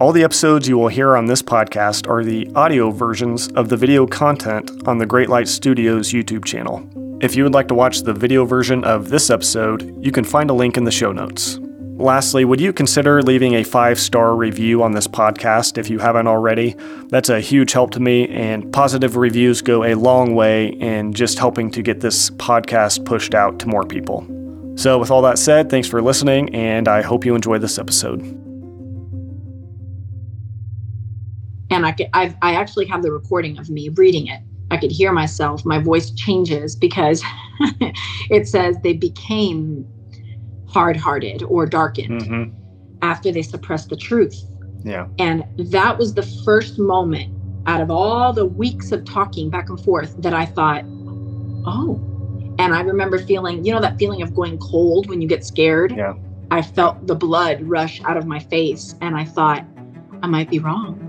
All the episodes you will hear on this podcast are the audio versions of the video content on the Great Light Studios YouTube channel. If you would like to watch the video version of this episode, you can find a link in the show notes. Lastly, would you consider leaving a five star review on this podcast if you haven't already? That's a huge help to me, and positive reviews go a long way in just helping to get this podcast pushed out to more people. So, with all that said, thanks for listening, and I hope you enjoy this episode. And I, could, i I actually have the recording of me reading it. I could hear myself. My voice changes because it says they became hard hearted or darkened mm-hmm. after they suppressed the truth. Yeah. And that was the first moment out of all the weeks of talking back and forth that I thought, oh. And I remember feeling, you know, that feeling of going cold when you get scared. Yeah. I felt the blood rush out of my face and I thought, I might be wrong.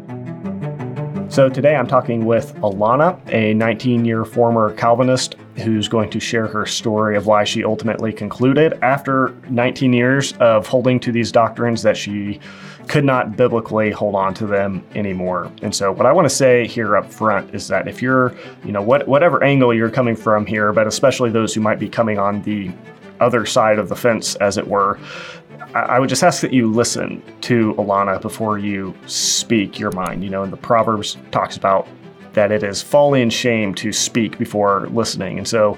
So today I'm talking with Alana, a 19 year former Calvinist who's going to share her story of why she ultimately concluded after 19 years of holding to these doctrines that she could not biblically hold on to them anymore. And so what I want to say here up front is that if you're, you know, what, whatever angle you're coming from here, but especially those who might be coming on the other side of the fence, as it were, I would just ask that you listen to Alana before you speak your mind. You know, and the Proverbs talks about that it is folly and shame to speak before listening. And so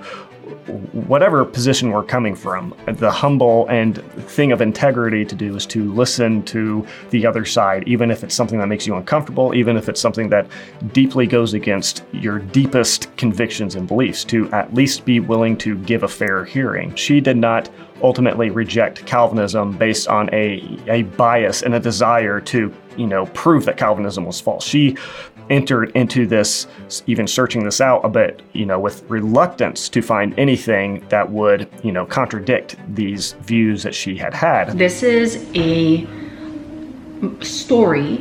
whatever position we're coming from, the humble and thing of integrity to do is to listen to the other side, even if it's something that makes you uncomfortable, even if it's something that deeply goes against your deepest convictions and beliefs, to at least be willing to give a fair hearing. She did not ultimately reject Calvinism based on a, a bias and a desire to, you know, prove that Calvinism was false. She entered into this, even searching this out a bit, you know, with reluctance to find anything that would, you know, contradict these views that she had had. This is a story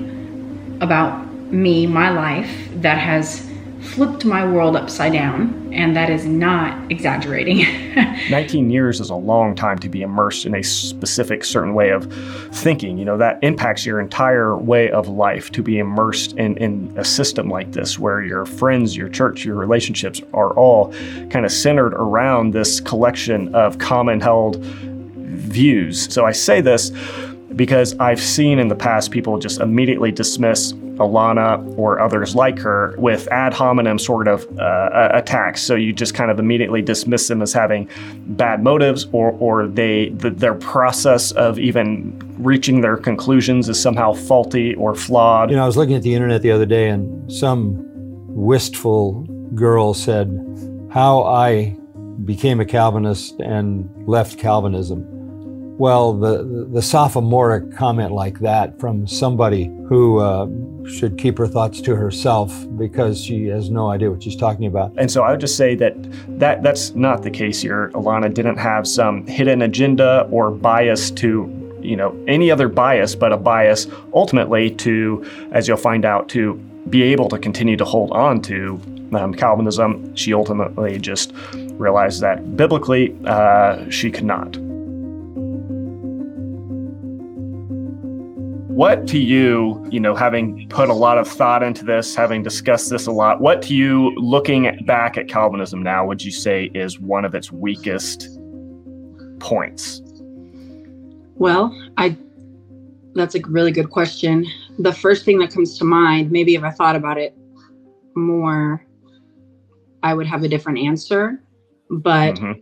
about me, my life, that has flipped my world upside down, and that is not exaggerating. 19 years is a long time to be immersed in a specific certain way of thinking. You know, that impacts your entire way of life to be immersed in, in a system like this where your friends, your church, your relationships are all kind of centered around this collection of common held views. So I say this because I've seen in the past people just immediately dismiss Alana or others like her with ad hominem sort of uh, attacks. So you just kind of immediately dismiss them as having bad motives or, or they the, their process of even reaching their conclusions is somehow faulty or flawed. You know, I was looking at the internet the other day and some wistful girl said, How I became a Calvinist and left Calvinism. Well, the, the sophomoric comment like that from somebody who uh, should keep her thoughts to herself because she has no idea what she's talking about. And so I would just say that, that that's not the case here. Alana didn't have some hidden agenda or bias to you know any other bias but a bias ultimately to as you'll find out to be able to continue to hold on to um, calvinism she ultimately just realized that biblically uh, she could not What to you, you know, having put a lot of thought into this, having discussed this a lot, what to you, looking back at Calvinism now, would you say is one of its weakest points? Well, I that's a really good question. The first thing that comes to mind, maybe if I thought about it more, I would have a different answer. But mm-hmm.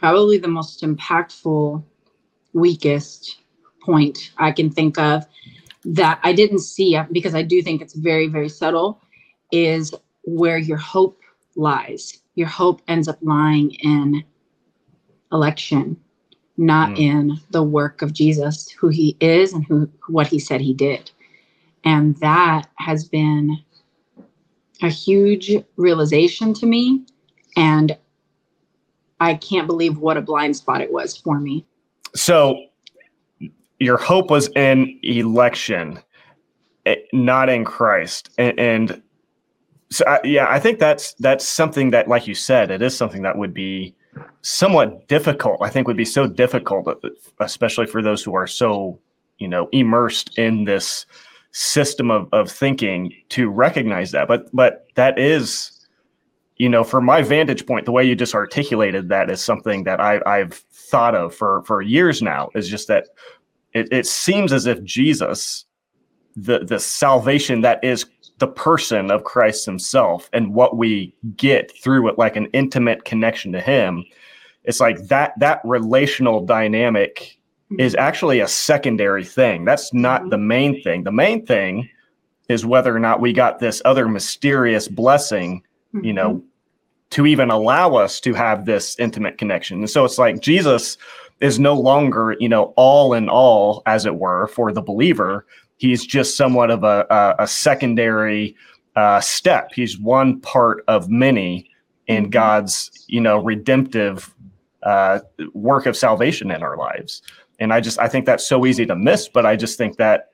probably the most impactful, weakest point I can think of that I didn't see because I do think it's very, very subtle is where your hope lies. Your hope ends up lying in election, not mm. in the work of Jesus, who he is and who what he said he did. And that has been a huge realization to me. And I can't believe what a blind spot it was for me. So your hope was in election, eh, not in Christ. And, and so, I, yeah, I think that's that's something that, like you said, it is something that would be somewhat difficult. I think would be so difficult, especially for those who are so you know, immersed in this system of, of thinking to recognize that. But but that is, you know, from my vantage point, the way you just articulated that is something that I, I've thought of for for years now. Is just that it, it seems as if Jesus, the the salvation that is the person of Christ Himself and what we get through it, like an intimate connection to Him, it's like that that relational dynamic is actually a secondary thing. That's not mm-hmm. the main thing. The main thing is whether or not we got this other mysterious blessing, you know, mm-hmm. to even allow us to have this intimate connection. And so it's like Jesus is no longer, you know, all in all, as it were, for the believer. He's just somewhat of a, a, a secondary uh, step. He's one part of many in God's, you know, redemptive uh, work of salvation in our lives and i just i think that's so easy to miss but i just think that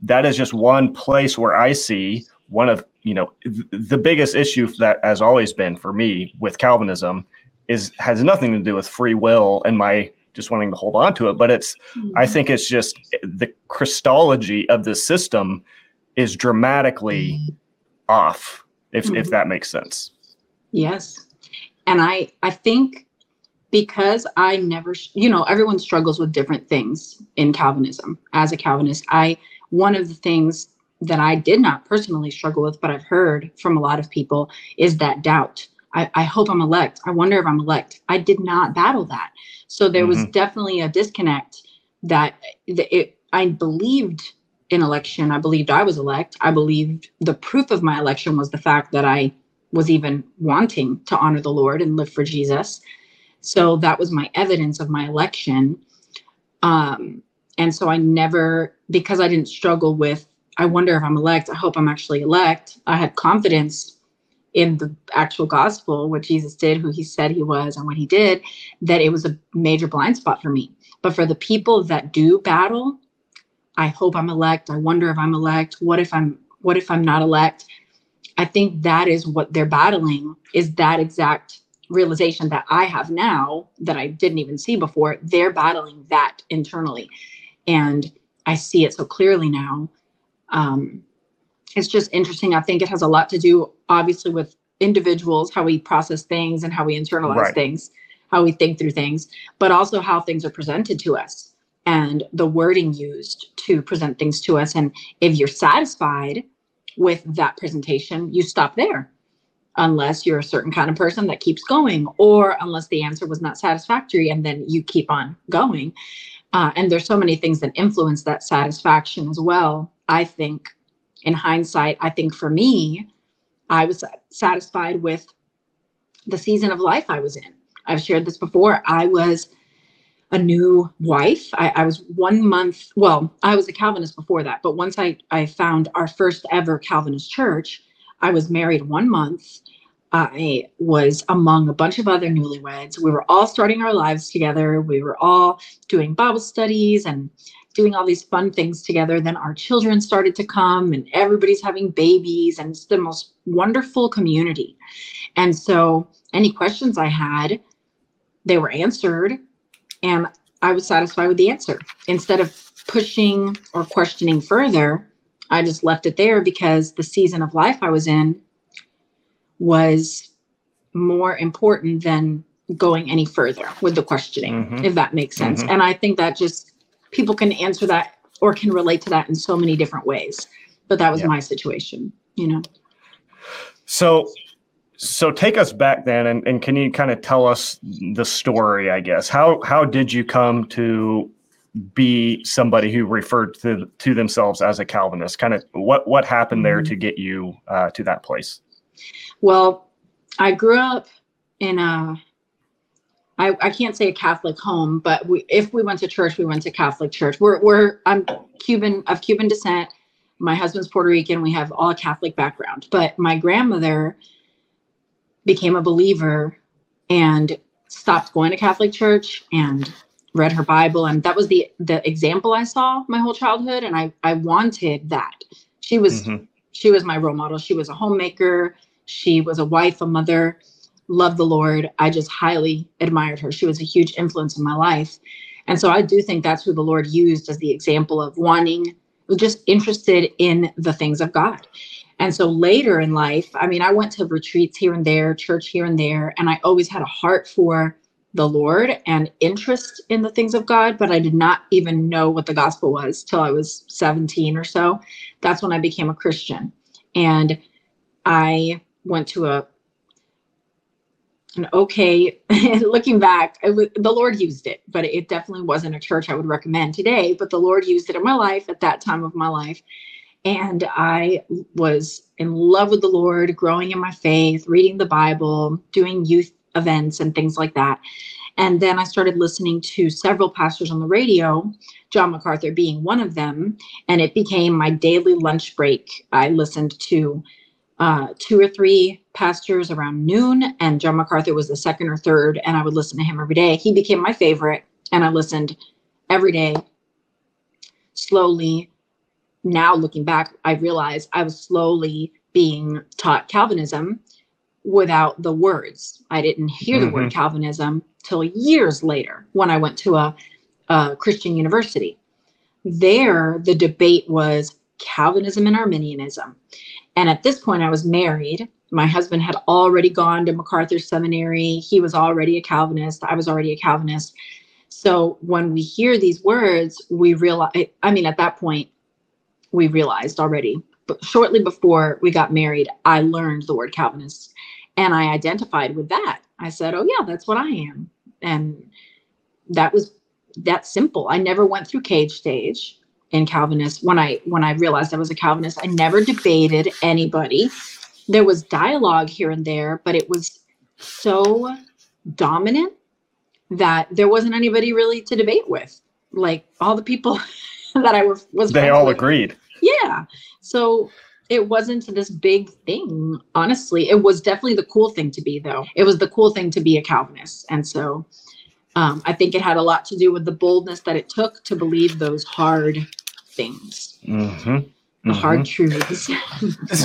that is just one place where i see one of you know th- the biggest issue that has always been for me with calvinism is has nothing to do with free will and my just wanting to hold on to it but it's mm-hmm. i think it's just the christology of the system is dramatically mm-hmm. off if mm-hmm. if that makes sense yes and i i think because I never, you know, everyone struggles with different things in Calvinism. As a Calvinist, I, one of the things that I did not personally struggle with, but I've heard from a lot of people is that doubt. I, I hope I'm elect. I wonder if I'm elect. I did not battle that. So there mm-hmm. was definitely a disconnect that it, I believed in election. I believed I was elect. I believed the proof of my election was the fact that I was even wanting to honor the Lord and live for Jesus. So that was my evidence of my election. Um, and so I never, because I didn't struggle with, I wonder if I'm elect, I hope I'm actually elect. I had confidence in the actual gospel, what Jesus did, who he said he was, and what he did, that it was a major blind spot for me. But for the people that do battle, I hope I'm elect. I wonder if I'm elect. What if I'm what if I'm not elect? I think that is what they're battling is that exact realization that I have now that I didn't even see before, they're battling that internally. And I see it so clearly now. Um, it's just interesting. I think it has a lot to do, obviously, with individuals, how we process things and how we internalize right. things, how we think through things, but also how things are presented to us and the wording used to present things to us. And if you're satisfied with that presentation, you stop there unless you're a certain kind of person that keeps going or unless the answer was not satisfactory and then you keep on going uh, and there's so many things that influence that satisfaction as well i think in hindsight i think for me i was satisfied with the season of life i was in i've shared this before i was a new wife. I, I, was one month, well, I was a Calvinist before that, but once I, I found our first ever Calvinist church, I was married one month. I was among a bunch of other newlyweds. We were all starting our lives together. We were all doing Bible studies and doing all these fun things together. Then our children started to come, and everybody's having babies, and it's the most wonderful community. And so, any questions I had, they were answered, and I was satisfied with the answer. Instead of pushing or questioning further, I just left it there because the season of life I was in was more important than going any further with the questioning, mm-hmm. if that makes sense. Mm-hmm. And I think that just people can answer that or can relate to that in so many different ways. But that was yeah. my situation, you know. So so take us back then and, and can you kind of tell us the story, I guess. How how did you come to be somebody who referred to to themselves as a Calvinist? Kind of what what happened there mm-hmm. to get you uh, to that place? Well, I grew up in a I, I can't say a Catholic home, but we, if we went to church, we went to Catholic church. We're, we're I'm Cuban of Cuban descent. My husband's Puerto Rican. We have all Catholic background, but my grandmother became a believer and stopped going to Catholic church and read her Bible, and that was the the example I saw my whole childhood, and I I wanted that. She was mm-hmm. she was my role model. She was a homemaker. She was a wife, a mother. Loved the Lord. I just highly admired her. She was a huge influence in my life. And so I do think that's who the Lord used as the example of wanting, just interested in the things of God. And so later in life, I mean, I went to retreats here and there, church here and there, and I always had a heart for the Lord and interest in the things of God, but I did not even know what the gospel was till I was 17 or so. That's when I became a Christian. And I went to a an okay looking back the lord used it but it definitely wasn't a church i would recommend today but the lord used it in my life at that time of my life and I was in love with the Lord, growing in my faith, reading the Bible, doing youth events and things like that. And then I started listening to several pastors on the radio, John MacArthur being one of them. And it became my daily lunch break. I listened to uh, two or three pastors around noon, and John MacArthur was the second or third. And I would listen to him every day. He became my favorite, and I listened every day, slowly now looking back, I realized I was slowly being taught Calvinism without the words. I didn't hear mm-hmm. the word mm-hmm. Calvinism till years later when I went to a, a Christian university. There, the debate was Calvinism and Arminianism. And at this point, I was married. My husband had already gone to MacArthur Seminary. He was already a Calvinist. I was already a Calvinist. So when we hear these words, we realize, I mean, at that point, we realized already. But shortly before we got married, I learned the word Calvinist and I identified with that. I said, "Oh yeah, that's what I am." And that was that simple. I never went through cage stage in Calvinist when I when I realized I was a Calvinist. I never debated anybody. There was dialogue here and there, but it was so dominant that there wasn't anybody really to debate with. Like all the people that I was was they all with. agreed. Yeah. So it wasn't this big thing, honestly. It was definitely the cool thing to be, though. It was the cool thing to be a Calvinist. And so um, I think it had a lot to do with the boldness that it took to believe those hard things. Mm-hmm. The mm-hmm. hard truths.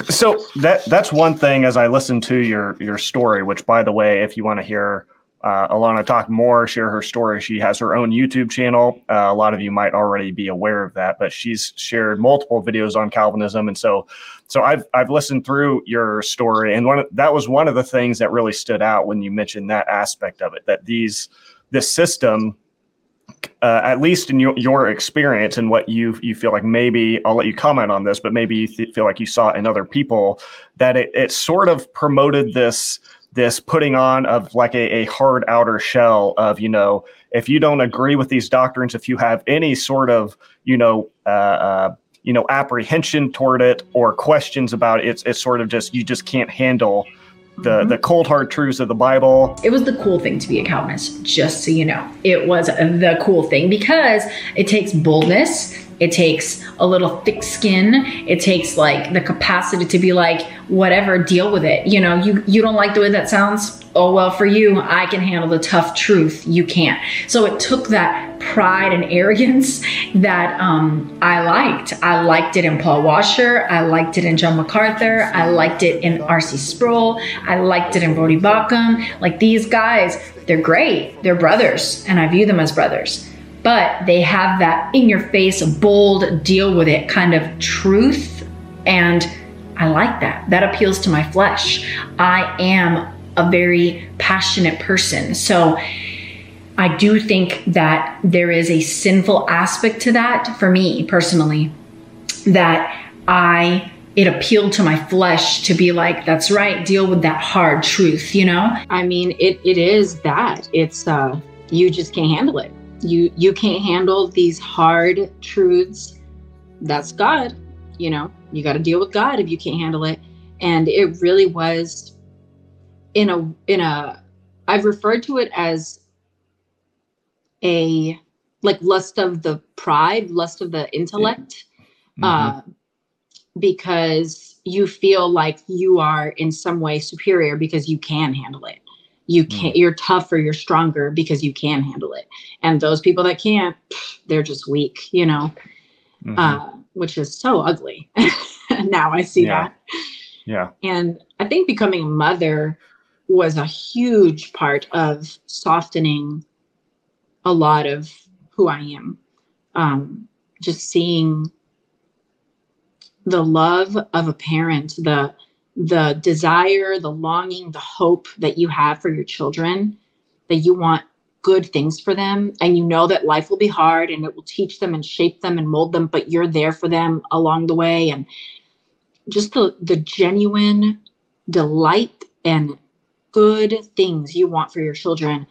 so that that's one thing as I listen to your your story, which by the way, if you want to hear uh, Alana talk more, share her story. She has her own YouTube channel. Uh, a lot of you might already be aware of that, but she's shared multiple videos on Calvinism, and so so I've I've listened through your story, and one of, that was one of the things that really stood out when you mentioned that aspect of it. That these this system. Uh, at least in your, your experience and what you you feel like maybe I'll let you comment on this, but maybe you th- feel like you saw in other people that it, it sort of promoted this this putting on of like a, a hard outer shell of you know if you don't agree with these doctrines if you have any sort of you know uh, uh, you know apprehension toward it or questions about it it's, it's sort of just you just can't handle the mm-hmm. the cold hard truths of the Bible. It was the cool thing to be a Calvinist, just so you know. It was the cool thing because it takes boldness it takes a little thick skin. It takes like the capacity to be like, whatever, deal with it. You know, you, you don't like the way that sounds. Oh, well, for you, I can handle the tough truth. You can't. So it took that pride and arrogance that um, I liked. I liked it in Paul Washer. I liked it in John MacArthur. I liked it in R.C. Sproul. I liked it in Voddie Baucham. Like these guys, they're great. They're brothers, and I view them as brothers but they have that in your face, bold, deal with it kind of truth. And I like that. That appeals to my flesh. I am a very passionate person. So I do think that there is a sinful aspect to that for me personally, that I it appealed to my flesh to be like that's right deal with that hard truth you know i mean it it is that it's uh you just can't handle it you you can't handle these hard truths. That's god you know you got to deal with god if you can't handle it. And it really was in a in a i've referred to it as a like lust of the pride lust of the intellect mm-hmm. uh because you feel like you are in some way superior because you can handle it you mm. can't you're tougher you're stronger because you can handle it and those people that can't they're just weak you know mm-hmm. uh, which is so ugly now i see yeah. that yeah and i think becoming a mother was a huge part of softening a lot of who I am. Um, just seeing the love of a parent, the the desire, the longing, the hope that you have for your children, that you want good things for them. And you know that life will be hard and it will teach them and shape them and mold them but you're there for them along the way. And just the the genuine delight and good things you want for your children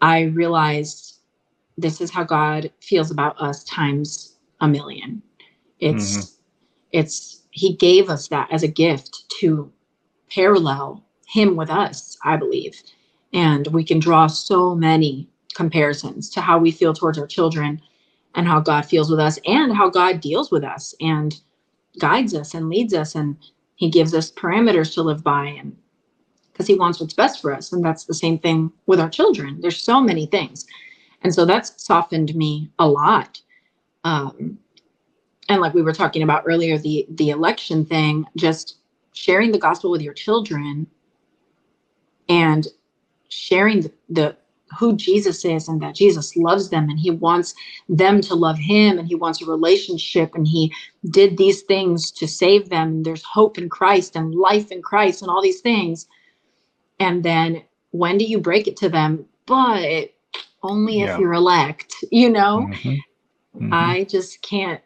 i realized this is how god feels about us times a million. It's mm-hmm. it's he gave us that as a gift to parallel him with us i believe. And we can draw so many comparisons to how we feel towards our children and how god feels with us and how god deals with us and guides us and leads us and he gives us parameters to live by and because he wants what's best for us. And that's the same thing with our children. There's so many things. And so that's softened me a lot. Um, and like we were talking about earlier the the election thing just sharing the gospel with your children and sharing the, the who Jesus is and that Jesus loves them and he wants them to love him and he wants a relationship and he did these things to save them. and There's hope in Christ and life in Christ and all these things. And then when do you break it to them? But only if you're elect, you know? Mm-hmm. Mm-hmm. I just can't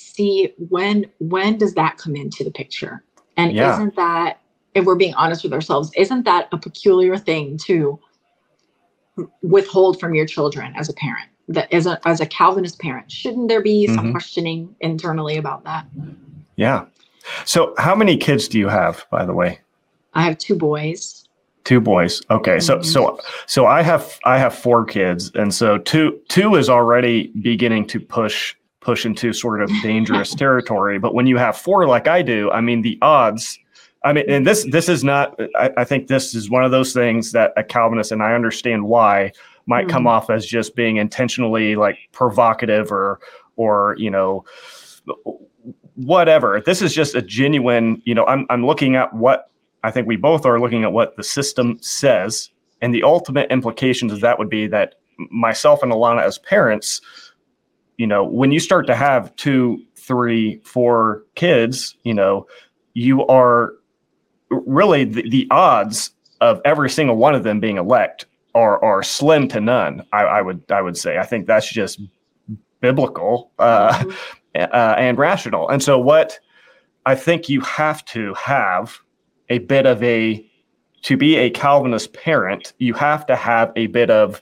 see when when does that come into the picture? And yeah. isn't that if we're being honest with ourselves, isn't that a peculiar thing to withhold from your children as a parent? That as a as a Calvinist parent, shouldn't there be some mm-hmm. questioning internally about that? Yeah. So, how many kids do you have, by the way? I have two boys. Two boys. Okay. Mm-hmm. So so so I have I have four kids, and so two two is already beginning to push push into sort of dangerous territory. But when you have four, like I do, I mean the odds I mean, and this this is not. I, I, think this is one of those things that a Calvinist, and I understand why, might mm-hmm. come off as just being intentionally like provocative or or you know whatever. This is just a genuine. You know, I'm I'm looking at what I think we both are looking at what the system says, and the ultimate implications of that would be that myself and Alana as parents, you know, when you start to have two, three, four kids, you know, you are really the, the odds of every single one of them being elect are are slim to none. I, I would I would say. I think that's just biblical uh, mm-hmm. uh, and rational. And so, what I think you have to have a bit of a to be a Calvinist parent, you have to have a bit of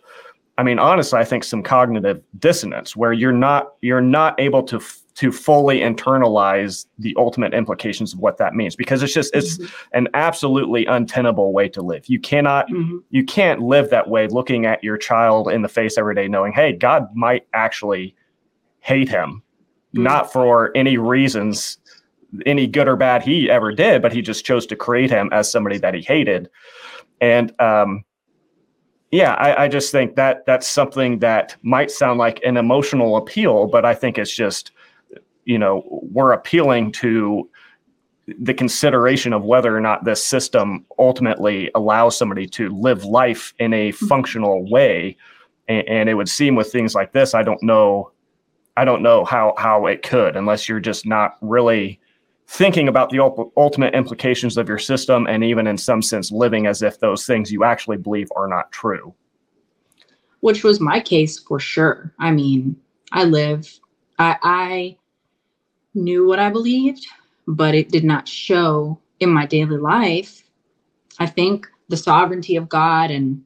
I mean, honestly, I think some cognitive dissonance where you're not you're not able to f- to fully internalize the ultimate implications of what that means because it's just it's mm-hmm. an absolutely untenable way to live. You cannot mm-hmm. you can't live that way looking at your child in the face every day knowing, "Hey, God might actually hate him." Mm-hmm. Not for any reasons any good or bad he ever did, but he just chose to create him as somebody that he hated. And um yeah, I, I, just think that that's something that might sound like an emotional appeal, but I think it's just, you know, we're appealing to the consideration of whether or not this system ultimately allows somebody to live life in a mm-hmm. functional way. And, and it would seem with things like this, I don't know, I don't know how how it could, unless you're just not really thinking about the ultimate implications of your system and even in some sense living as if those things you actually believe are not true. Which was my case for sure. I mean i live i i knew what i believed but it did not show in my daily life i think the sovereignty of god and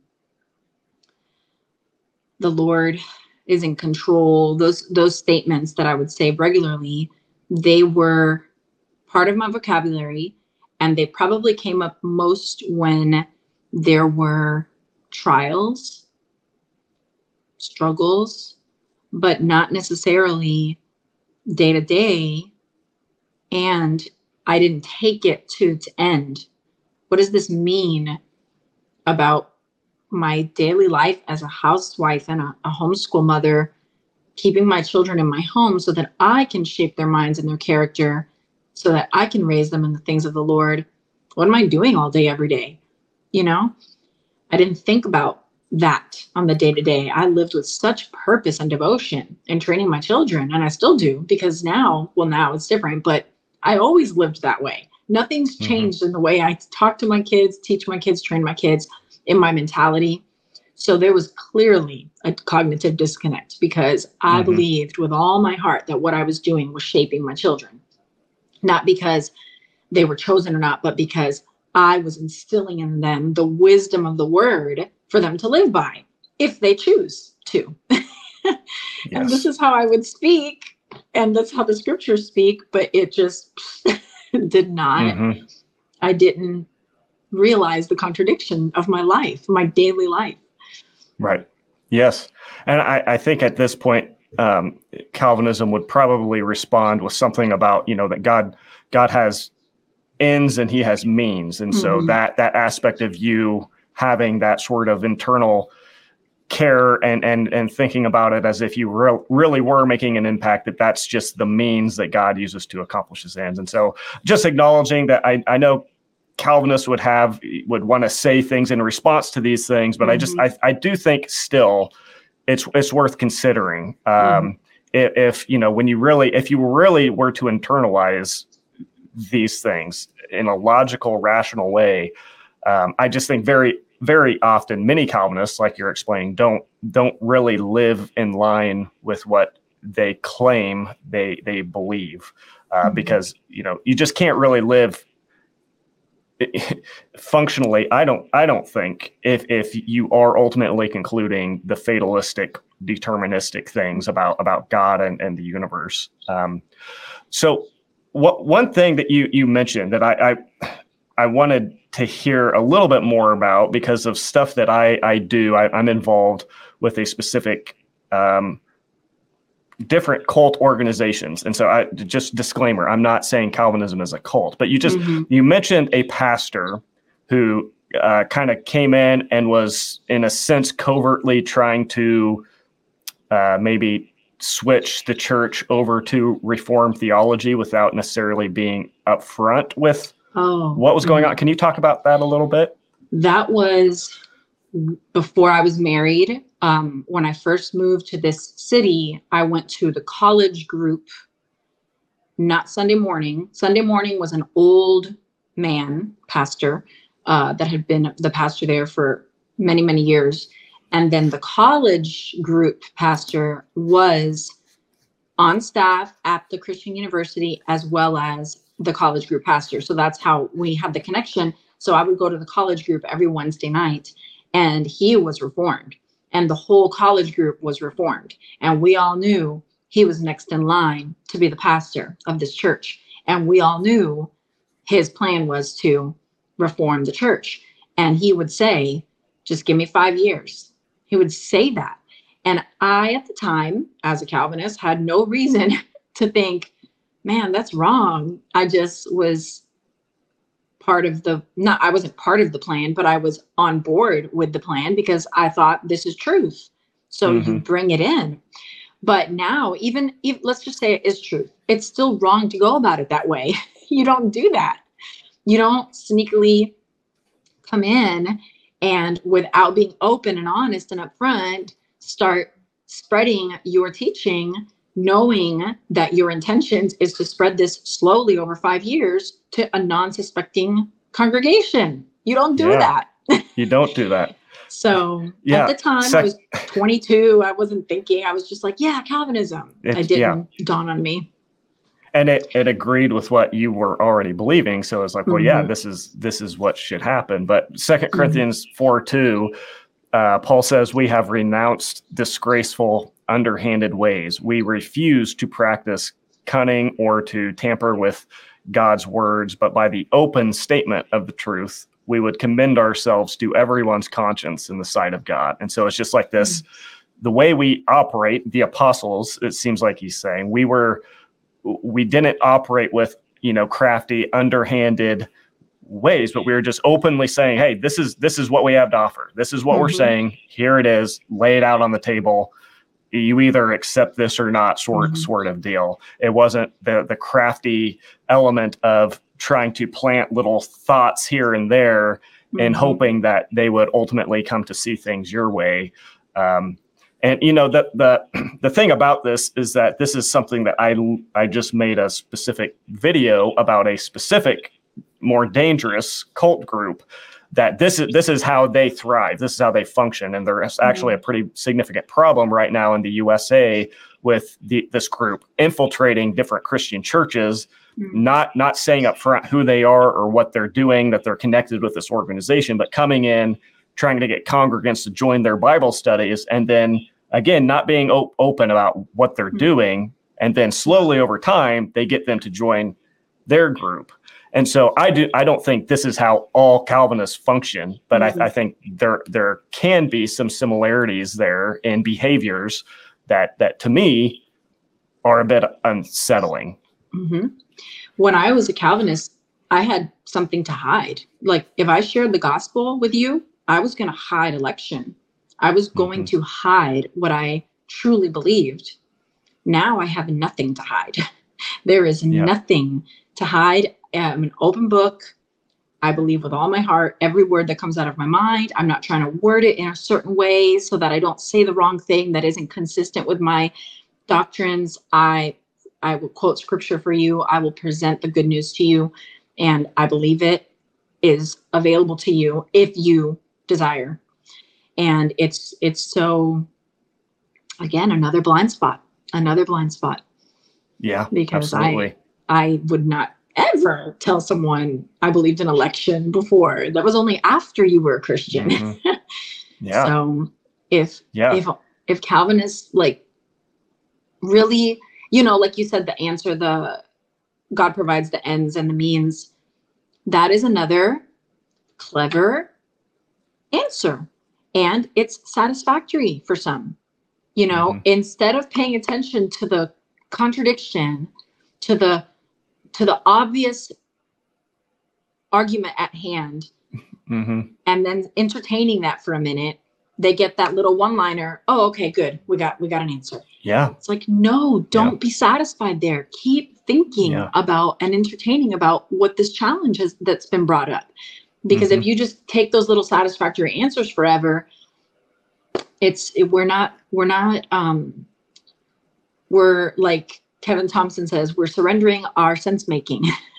the lord is in control. Those those statements that i would say regularly they were part of my vocabulary, and they probably came up most when there were trials, struggles, but not necessarily day to day. And I didn't take it to its end. What does this mean about my daily life as a housewife and a, a homeschool mother, keeping my children in my home so that I can shape their minds and their character so that I can raise them in the things of the Lord. What am I doing all day, every day? You know, I didn't think about that on the day to day. I lived with such purpose and devotion in training my children, and I still do because now, well, now it's different, but I always lived that way. Nothing's Mhm. changed in the way I talk to my kids, teach my kids, train my kids, in my mentality. So there was clearly a cognitive disconnect because I Mhm. believed with all my heart that what I was doing was shaping my children. Not because they were chosen or not, but because I was instilling in them the wisdom of the word for them to live by if they choose to. And this is how I would speak, and that's how the scriptures speak, but it just did not. Mhm. I didn't realize the contradiction of my life, my daily life. Right. Yes. And I, I think at this point, um, Calvinism would probably respond with something about, you know, that God God has ends and he has means. And so Mhm. that that aspect of you having that sort of internal care and and and thinking about it as if you re- really were making an impact that that's just the means that God uses to accomplish his ends. And so just acknowledging that I, I know Calvinists would have would want to say things in response to these things, but I just I, I do think still it's it's worth considering. Um, if, if you know when you really if you really were to internalize these things in a logical, rational way, um, I just think very very often many Calvinists, like you're explaining, don't don't really live in line with what they claim they they believe, uh, Mhm. because you know you just can't really live functionally i don't i don't think if if you are ultimately concluding the fatalistic deterministic things about about god and, and the universe. Um so what one thing that you you mentioned that i i i wanted to hear a little bit more about because of stuff that i i do. I, i'm involved with a specific um different cult organizations and so i just disclaimer i'm not saying calvinism is a cult but you just Mhm. you mentioned a pastor who uh, kind of came in and was, in a sense, covertly trying to uh, maybe switch the church over to reform theology without necessarily being upfront with oh, what was going mhm. on. Can you talk about that a little bit? That was before I was married. Um, when I first moved to this city, I went to the college group, not Sunday morning. Sunday morning was an old man pastor uh, that had been the pastor there for many, many years. And then the college group pastor was on staff at the Christian University as well as the college group pastor. So that's how we had the connection. So I would go to the college group every Wednesday night, and he was reformed, and the whole college group was reformed. And we all knew he was next in line to be the pastor of this church. And we all knew his plan was to reform the church. And he would say, just give me five years. He would say that. And I, at the time, as a Calvinist, had no reason to think, man, that's wrong. I just was part of the, not, I wasn't part of the plan, but I was on board with the plan because I thought this is truth. So you mm-hmm. bring it in. But now, even, even let's just say it is truth, it's still wrong to go about it that way. you don't do that. You don't sneakily come in and without being open and honest and upfront, start spreading your teaching, knowing that your intentions is to spread this slowly over five years to a non-suspecting congregation. You don't do Yeah. that. You don't do that. So Yeah, at the time, sec- I was 22. I wasn't thinking. I was just like, yeah, Calvinism. It- it didn't dawn on me. and it, it agreed with what you were already believing so it's like well yeah Mhm. this is this is what should happen but 2nd Mm-hmm. corinthians 4 2 uh, paul says we have renounced disgraceful underhanded ways. We refuse to practice cunning or to tamper with god's words but by the open statement of the truth we would commend ourselves to everyone's conscience in the sight of god. And so it's just like this the way we operate the apostles it seems like he's saying we were we didn't operate with you know crafty underhanded ways but we were just openly saying hey this is this is what we have to offer. This is what we're Mhm. saying. Here it is lay it out on the table you either accept this or not sort Mhm. sort of deal it wasn't the the crafty element of trying to plant little thoughts here and there and Mhm. hoping that they would ultimately come to see things your way. Um, and you know the the the thing about this is that this is something that I I just made a specific video about a specific more dangerous cult group that this is this is how they thrive. This is how they function. And there's actually a pretty significant problem right now in the USA with the, this group infiltrating different Christian churches Mhm. not not saying up front who they are or what they're doing that they're connected with this organization but coming in trying to get congregants to join their bible studies and then again not being op- open about what they're Mhm. doing. And then slowly over time they get them to join their group and so i do i don't think this is how all calvinists function but Mhm. I, I think there there can be some similarities there in behaviors that that to me are a bit unsettling hmm When I was a Calvinist, I had something to hide. Like if I shared the gospel with you, I was going to hide election. I was going Mhm. to hide what I truly believed. Now I have nothing to hide. There is nothing to hide. I'm an open book. I believe with all my heart every word that comes out of my mind. I'm not trying to word it in a certain way so that I don't say the wrong thing that isn't consistent with my doctrines. I I will quote scripture for you. I will present the good news to you and I believe it is available to you if you desire. And it's it's so again another blind spot. Another blind spot yeah because absolutely I I would not ever tell someone I believed in election before. That was only after you were a Christian. Mhm. yeah So if yeah if if Calvinists like really, you know, like you said, the answer, the God provides the ends and the means, that is another clever answer. And it's satisfactory for some. You know, Mhm. instead of paying attention to the contradiction, to the to the obvious argument at hand, hmm and then entertaining that for a minute they get that little one liner oh okay good we got we got an answer. Yeah. It's like no don't be satisfied there. Keep thinking Yeah. about and entertaining about what this challenge has that's been brought up. Because if Mhm. you just take those little satisfactory answers forever it's it, we're not we're not um we're like kevin thompson says we're surrendering our sense making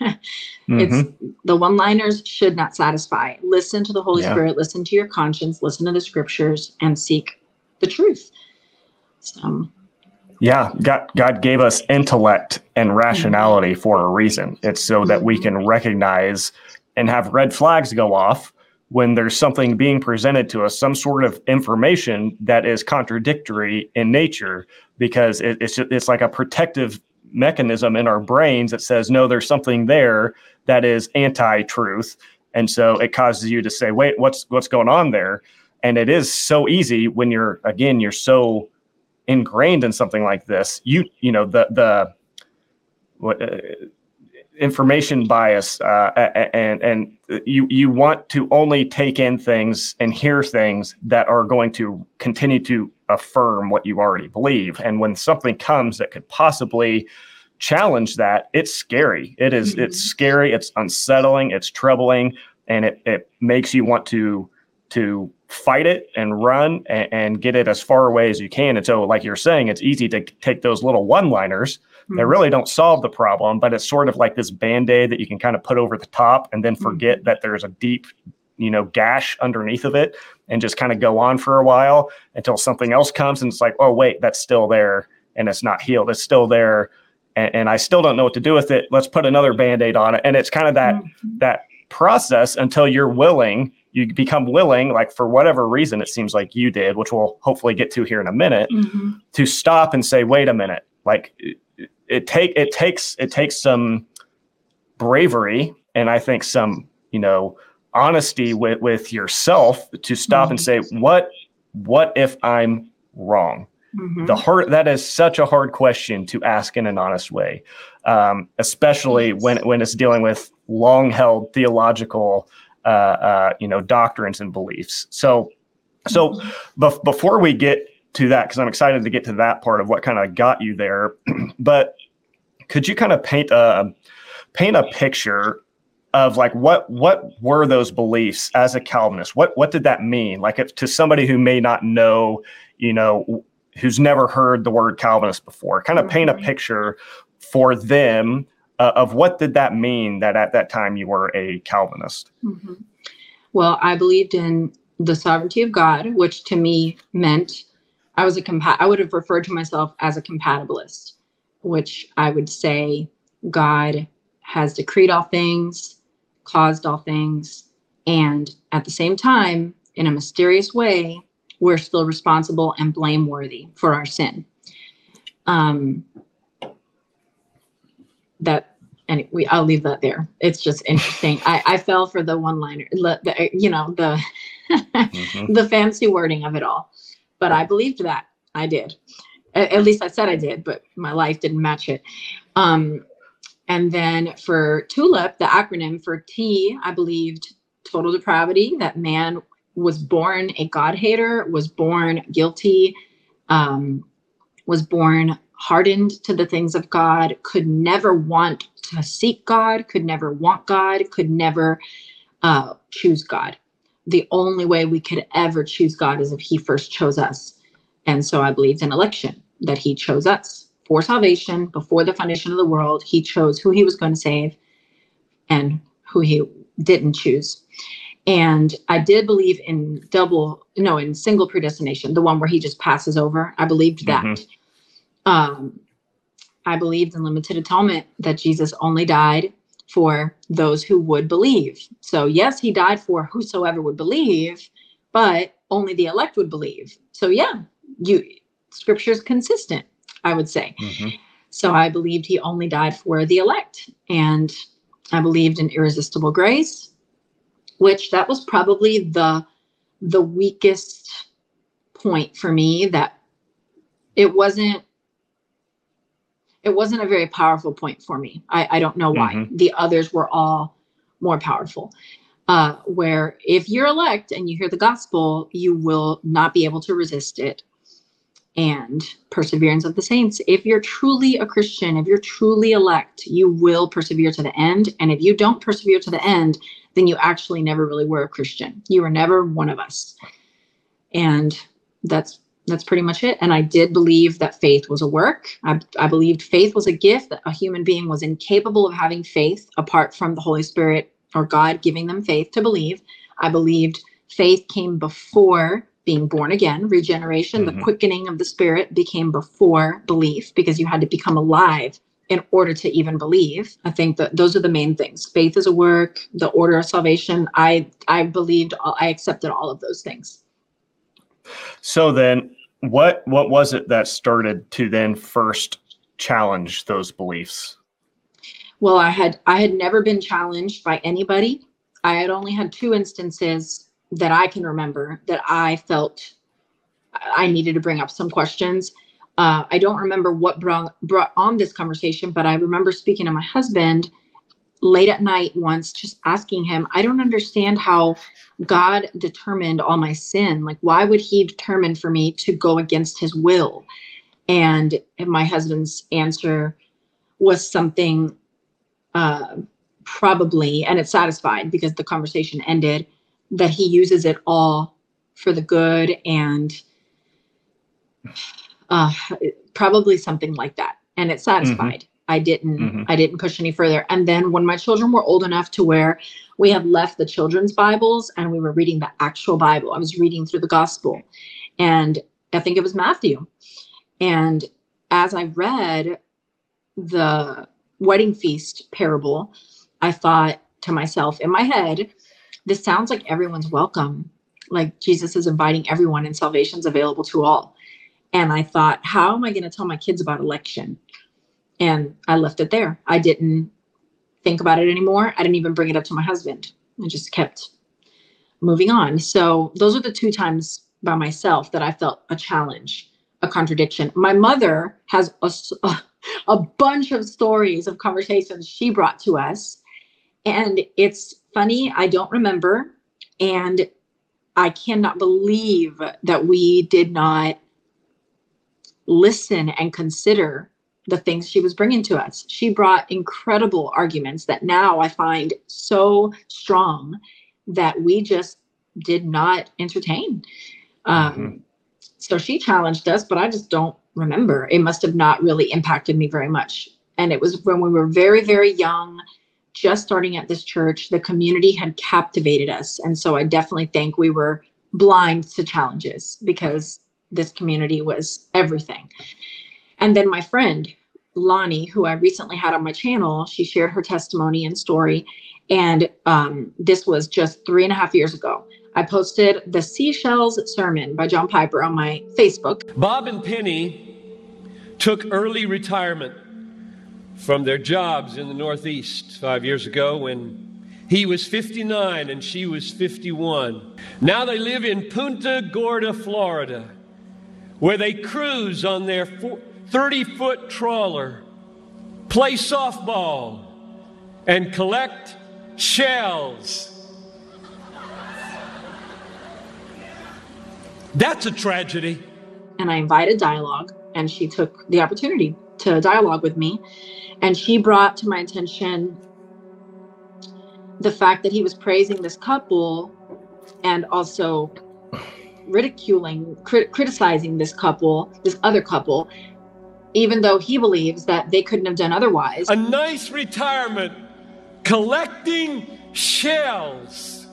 it's Mhm. the one liners should not satisfy listen to the holy Yeah. spirit listen to your conscience listen to the scriptures and seek the truth so Yeah, God, God gave us intellect and rationality Mm-hmm. for a reason. It's so that we can recognize and have red flags go off when there's something being presented to us, some sort of information that is contradictory in nature, because it, it's ju- it's like a protective mechanism in our brains that says no, there's something there that is anti-truth, and so it causes you to say, wait, what's what's going on there? And it is so easy when you're again you're so ingrained in something like this you you know the the what uh, information bias uh, and and you you want to only take in things and hear things that are going to continue to affirm what you already believe and when something comes that could possibly challenge that it's scary it is- it's Mhm. scary it's unsettling it's troubling and it, it makes you want to to fight it and run and, and get it as far away as you can. And so, like you're saying, it's easy to take those little one liners that really don't solve the problem, but it's sort of like this band aid that you can kind of put over the top and then forget that there's a deep, you know, gash underneath of it and just kind of go on for a while until something else comes and it's like, oh, wait, that's still there and it's not healed. It's still there. And, and I still don't know what to do with it. Let's put another band aid on it. And it's kind of that Mhm. that process until you're willing you become willing like for whatever reason it seems like you did which we'll hopefully get to here in a minute Mhm. to stop and say wait a minute like it, take it takes it takes some bravery and i think some you know honesty with with yourself to stop and say what what if i'm wrong Mhm. the hard that is such a hard question to ask in an honest way um, especially when when it's dealing with long held theological uh, uh, you know doctrines and beliefs so so Mhm. bef- before we get to that because i'm excited to get to that part of what kind of got you there but could you kind of paint a paint a picture of like what what were those beliefs as a Calvinist? What what did that mean? Like if, to somebody who may not know, you know, who's never heard the word Calvinist before, kind of paint a Mhm. picture for them uh, of what did that mean that at that time you were a Calvinist. Mhm. Well, I believed in the sovereignty of God, which to me meant I was a compa- I would have referred to myself as a compatibilist, which I would say God has decreed all things, caused all things, and at the same time, in a mysterious way, we're still responsible and blameworthy for our sin. Um, that and we I'll leave that there. It's just interesting. I, I fell for the one liner, the, you know, the Mhm. the fancy wording of it all. But I believed that. I did. At, at least I said I did, but my life didn't match it. Um, and then for TULIP, the acronym for T, I believed total depravity, that man was born a God hater, was born guilty, um, was born hardened to the things of God, could never want to seek God, could never want God, could never uh, choose God. The only way we could ever choose God is if He first chose us. And so I believed in election, that He chose us for salvation before the foundation of the world. He chose who He was going to save and who He didn't choose. And I did believe in double, no, in single predestination, the one where He just passes over. I believed that. Mhm. Um, I believed in limited atonement that Jesus only died for those who would believe. So, yes, he died for whosoever would believe, but only the elect would believe. So, yeah, you scripture's consistent, I would say. Mhm. So, I believed he only died for the elect. And I believed in irresistible grace, which that was probably the the weakest point for me that it wasn't it wasn't a very powerful point for me. I, I don't know why. The others were all more powerful. Uh, where if you're elect and you hear the gospel, you will not be able to resist it. And perseverance of the saints. If you're truly a Christian, if you're truly elect, you will persevere to the end. And if you don't persevere to the end, then you actually never really were a Christian. You were never one of us. And that's that's pretty much it. And I did believe that faith was a work. I, I believed faith was a gift, that a human being was incapable of having faith apart from the Holy Spirit or God giving them faith to believe. I believed faith came before being born again, regeneration, Mhm. the quickening of the spirit became before belief because you had to become alive in order to even believe. I think that those are the main things. Faith is a work, the order of salvation. I I believed all, I accepted all of those things. So then, what what was it that started to then first challenge those beliefs? Well, I had I had never been challenged by anybody. I had only had two instances that I can remember that I felt I needed to bring up some questions. Uh, I don't remember what brought brought on this conversation, but I remember speaking to my husband late at night once, just asking him, I don't understand how God determined all my sin. Like, why would He determine for me to go against His will? And my husband's answer was something uh, probably, and it satisfied because the conversation ended, that he uses it all for the good and uh, probably something like that. And it satisfied. I didn't. Mhm. I didn't push any further. And then when my children were old enough to where we had left the children's Bibles and we were reading the actual Bible, I was reading through the Gospel, and I think it was Matthew. And as I read the wedding feast parable, I thought to myself in my head, this sounds like everyone's welcome. Like Jesus is inviting everyone and salvation's available to all. And I thought, how am I going to tell my kids about election? And I left it there. I didn't think about it anymore. I didn't even bring it up to my husband. I just kept moving on. So those are the two times by myself that I felt a challenge, a contradiction. My mother has a bunch of stories of conversations she brought to us. And it's funny, I don't remember. And I cannot believe that we did not listen and consider the things she was bringing to us. She brought incredible arguments that now I find so strong that we just did not entertain. Um, mm-hmm. So she challenged us, but I just don't remember. It must have not really impacted me very much. And it was when we were very, very young, just starting at this church, the community had captivated us. And so I definitely think we were blind to challenges because this community was everything. And then my friend, Lonnie, who I recently had on my channel, she shared her testimony and story. And um, this was just three and a half years ago. I posted the Seashells Sermon by John Piper on my Facebook. Bob and Penny took early retirement from their jobs in the Northeast five years ago when he was 59 and she was 51. Now they live in Punta Gorda, Florida, where they cruise on their 30 foot trawler, play softball, and collect shells. That's a tragedy. And I invited dialogue, and she took the opportunity to dialogue with me. And she brought to my attention the fact that he was praising this couple and also ridiculing, crit- criticizing this couple, this other couple, even though he believes that they couldn't have done otherwise. A nice retirement collecting shells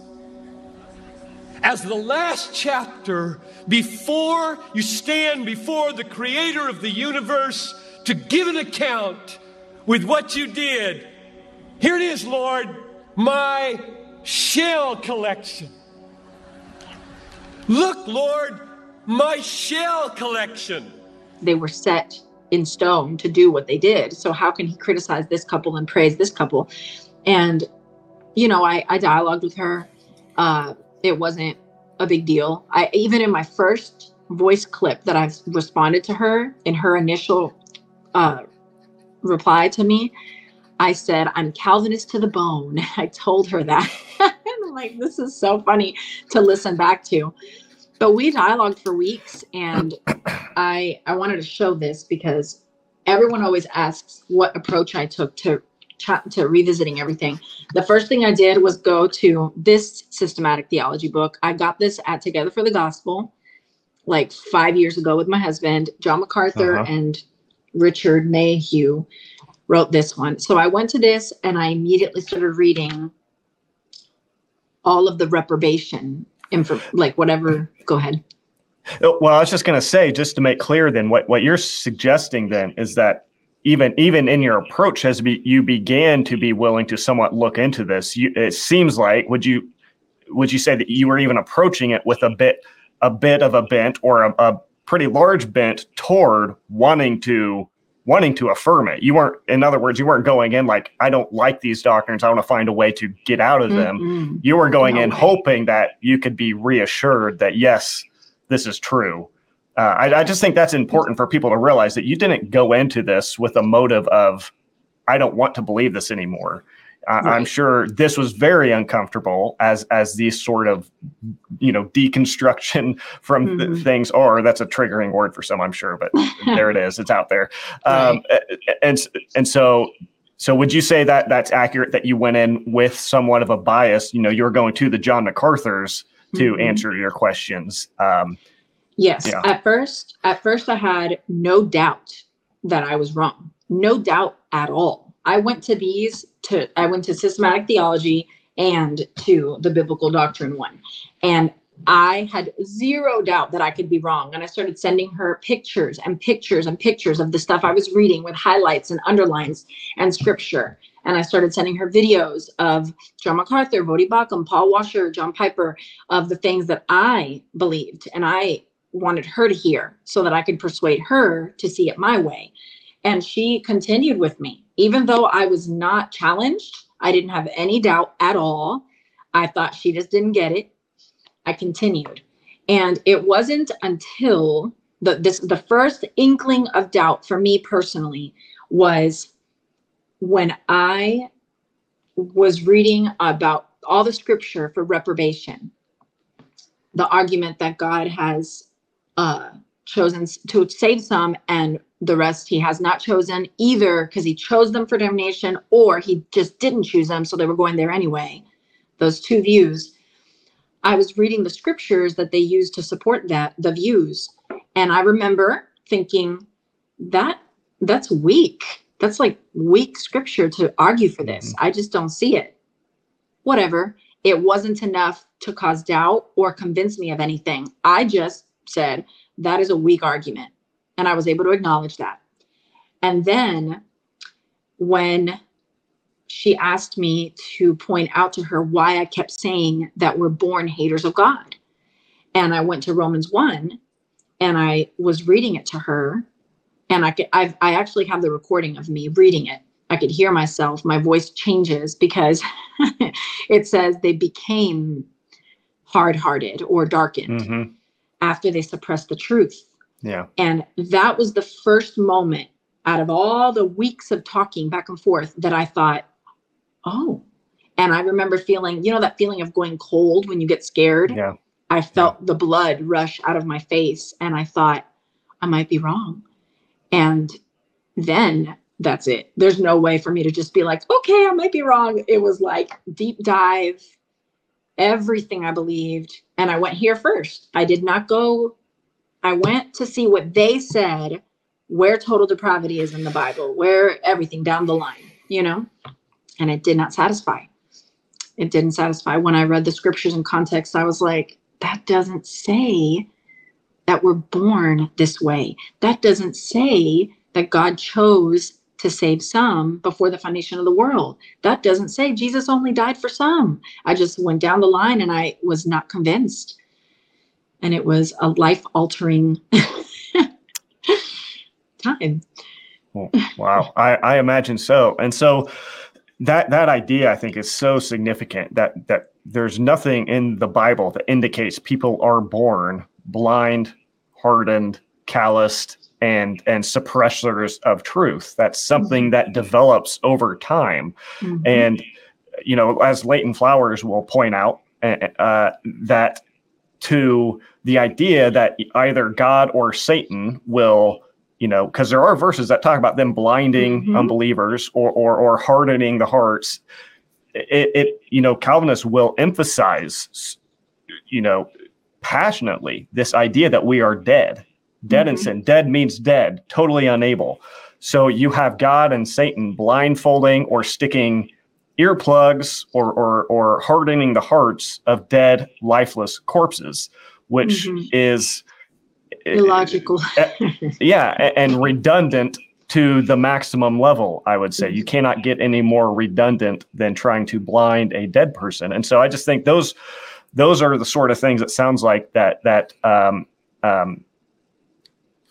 as the last chapter before you stand before the creator of the universe to give an account with what you did. Here it is, Lord, my shell collection. Look, Lord, my shell collection. They were set in stone to do what they did. So how can he criticize this couple and praise this couple? And you know, I, I dialogued with her. Uh, it wasn't a big deal. I even in my first voice clip that I've responded to her in her initial uh, reply to me, I said, I'm Calvinist to the bone. I told her that. Like, this is so funny to listen back to. But we dialogued for weeks and I I wanted to show this because everyone always asks what approach I took to to revisiting everything. The first thing I did was go to this systematic theology book. I got this at Together for the Gospel like 5 years ago with my husband, John MacArthur uh-huh. and Richard Mayhue wrote this one. So I went to this and I immediately started reading all of the reprobation info, like whatever. Go ahead. Oh, well, I was just going to say, just to make clear, then what what you're suggesting then is that even even in your approach, as be, you began to be willing to somewhat look into this, you, it seems like would you would you say that you were even approaching it with a bit a bit of a bent or a, a pretty large bent toward wanting to wanting to affirm it. You weren't, in other words, you weren't going in like, I don't like these doctrines. I want to find a way to get out of them. Mm-hmm. You were going no in way. hoping that you could be reassured that, yes, this is true. Uh, I, I just think that's important for people to realize that you didn't go into this with a motive of, I don't want to believe this anymore. Right. I'm sure this was very uncomfortable as as these sort of you know deconstruction from mm-hmm. th- things are. That's a triggering word for some, I'm sure, but there it is. It's out there. Um, and and so so would you say that that's accurate that you went in with somewhat of a bias? You know, you're going to the John MacArthur's to mm-hmm. answer your questions. Um, yes. Yeah. At first, at first, I had no doubt that I was wrong. No doubt at all. I went to these to I went to systematic theology and to the biblical doctrine one. And I had zero doubt that I could be wrong. And I started sending her pictures and pictures and pictures of the stuff I was reading with highlights and underlines and scripture. And I started sending her videos of John MacArthur, Voddie Baucham, Paul Washer, John Piper, of the things that I believed and I wanted her to hear so that I could persuade her to see it my way. And she continued with me, even though I was not challenged. I didn't have any doubt at all. I thought she just didn't get it. I continued. And it wasn't until the this the first inkling of doubt for me personally was when I was reading about all the scripture for reprobation, the argument that God has uh, chosen to save some and the rest he has not chosen either because he chose them for damnation or he just didn't choose them so they were going there anyway. Those two views. I was reading the scriptures that they used to support that the views and i remember thinking that that's weak. That's like weak scripture to argue for this. Mm-hmm. I just don't see it. Whatever. It wasn't enough to cause doubt or convince me of anything. I just said that is a weak argument and I was able to acknowledge that. And then when she asked me to point out to her why I kept saying that we're born haters of God. And I went to Romans 1 and I was reading it to her. And I could, I've, I actually have the recording of me reading it. I could hear myself. My voice changes because it says they became hard hearted or darkened mm-hmm. After they suppressed the truth. Yeah. And that was the first moment out of all the weeks of talking back and forth that I thought, oh. And I remember feeling, you know, that feeling of going cold when you get scared. Yeah. I felt yeah. the blood rush out of my face and I thought, I might be wrong. And then that's it. There's no way for me to just be like, okay, I might be wrong. It was like deep dive, everything I believed. And I went here first. I did not go I went to see what they said where total depravity is in the Bible, where everything down the line, you know, and it did not satisfy. It didn't satisfy. When I read the scriptures in context, I was like, that doesn't say that we're born this way. That doesn't say that God chose to save some before the foundation of the world. That doesn't say Jesus only died for some. I just went down the line and I was not convinced and it was a life altering time. wow, I, I imagine so. And so that that idea I think is so significant that that there's nothing in the Bible that indicates people are born blind, hardened, calloused, and and suppressors of truth. That's something mm-hmm. that develops over time. Mm-hmm. And you know, as Leighton Flowers will point out, uh, that to the idea that either God or Satan will, you know, because there are verses that talk about them blinding mm-hmm. unbelievers or, or or hardening the hearts. It, it, you know, Calvinists will emphasize, you know, passionately this idea that we are dead, dead mm-hmm. in sin. Dead means dead, totally unable. So you have God and Satan blindfolding or sticking earplugs or, or, or hardening the hearts of dead, lifeless corpses, which mm-hmm. is illogical. yeah, and redundant to the maximum level, I would say. You cannot get any more redundant than trying to blind a dead person. And so I just think those those are the sort of things that sounds like that that um, um,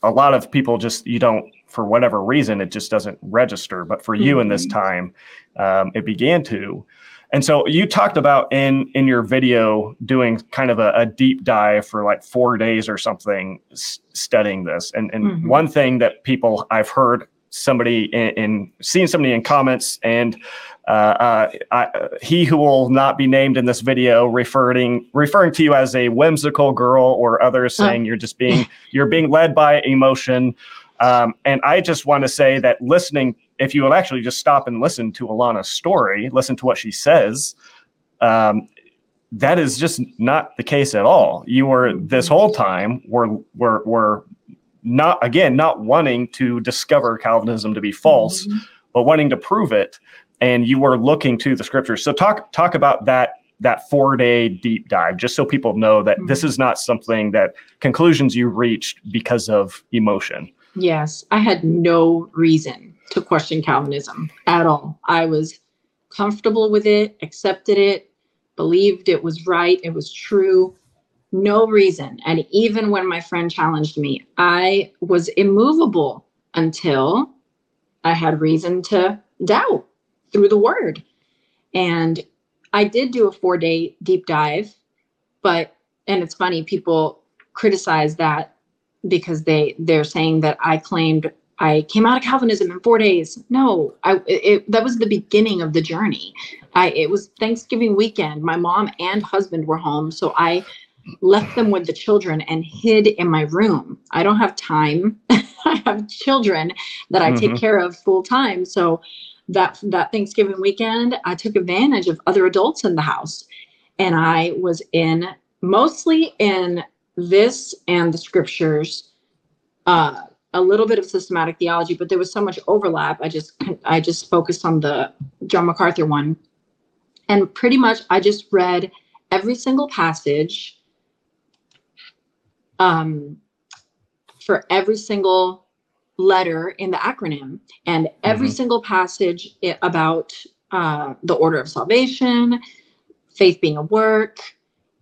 a lot of people just you don't for whatever reason it just doesn't register but for you mm-hmm. in this mm-hmm. time um, it began to and so you talked about in in your video doing kind of a, a deep dive for like four days or something s- studying this and and mm-hmm. one thing that people i've heard somebody in, in seeing somebody in comments and uh, uh, I, he who will not be named in this video referring referring to you as a whimsical girl or others saying you're just being you're being led by emotion um, and I just want to say that listening, if you will actually just stop and listen to Alana's story, listen to what she says, um, that is just not the case at all. You were this whole time were were were not again not wanting to discover Calvinism to be false, mm-hmm. but wanting to prove it, and you were looking to the scriptures. So talk talk about that that four day deep dive, just so people know that mm-hmm. this is not something that conclusions you reached because of emotion. Yes, I had no reason to question Calvinism at all. I was comfortable with it, accepted it, believed it was right, it was true. No reason. And even when my friend challenged me, I was immovable until I had reason to doubt through the word. And I did do a four day deep dive, but, and it's funny, people criticize that because they they're saying that I claimed I came out of Calvinism in four days. No, I it, that was the beginning of the journey. I it was Thanksgiving weekend. My mom and husband were home, so I left them with the children and hid in my room. I don't have time. I have children that I take Mhm. care of full time. So that that Thanksgiving weekend, I took advantage of other adults in the house. And I was in mostly in this and the scriptures, uh, a little bit of systematic theology, but there was so much overlap. I just I just focused on the John MacArthur one. And pretty much I just read every single passage um, for every single letter in the acronym and every Mhm. single passage about uh, the order of salvation, faith being a work,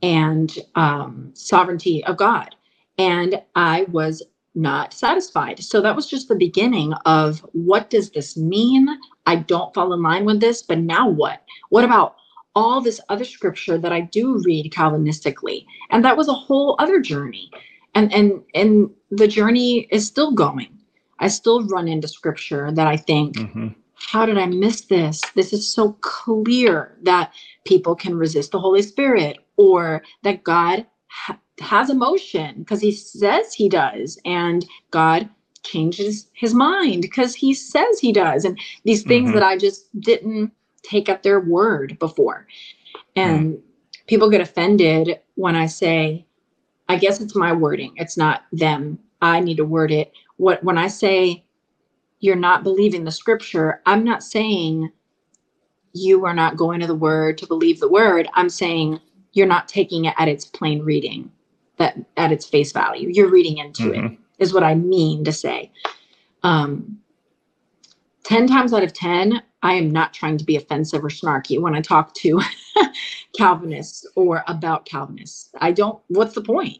and um, sovereignty of God. And I was not satisfied. So that was just the beginning of what does this mean? I don't fall in line with this, but now what? What about all this other scripture that I do read Calvinistically? And that was a whole other journey. And and and the journey is still going. I still run into scripture that I think, hmm how did I miss this? This is so clear that people can resist the Holy Spirit or that God ha- has emotion because he says he does and God changes his mind because he says he does and these things Mhm. that I just didn't take at their word before. And people get offended when I say I guess it's my wording. It's not them. I need to word it. What when I say you're not believing the scripture, I'm not saying you are not going to the word to believe the word. I'm saying you're not taking it at its plain reading, that at its face value. You're reading into it, Mhm. is what I mean to say. Um, 10 times out of 10, I am not trying to be offensive or snarky when I talk to Calvinists or about Calvinists. I don't, what's the point?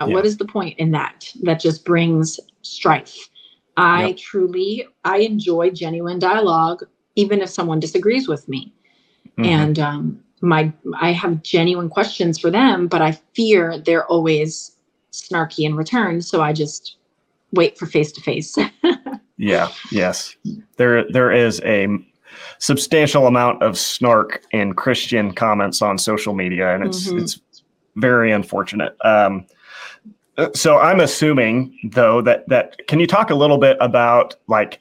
Uh, What Yeah. is the point in that? That just brings strife. I Yep. truly, I enjoy genuine dialogue, even if someone disagrees with me. Mhm. And um, my, I have genuine questions for them, but I fear they're always snarky in return. So I just wait for face to face. Yeah, yes. There there is a substantial amount of snark in Christian comments on social media and it's Mhm. it's very unfortunate. Um Uh, so I'm assuming though that that can you talk a little bit about like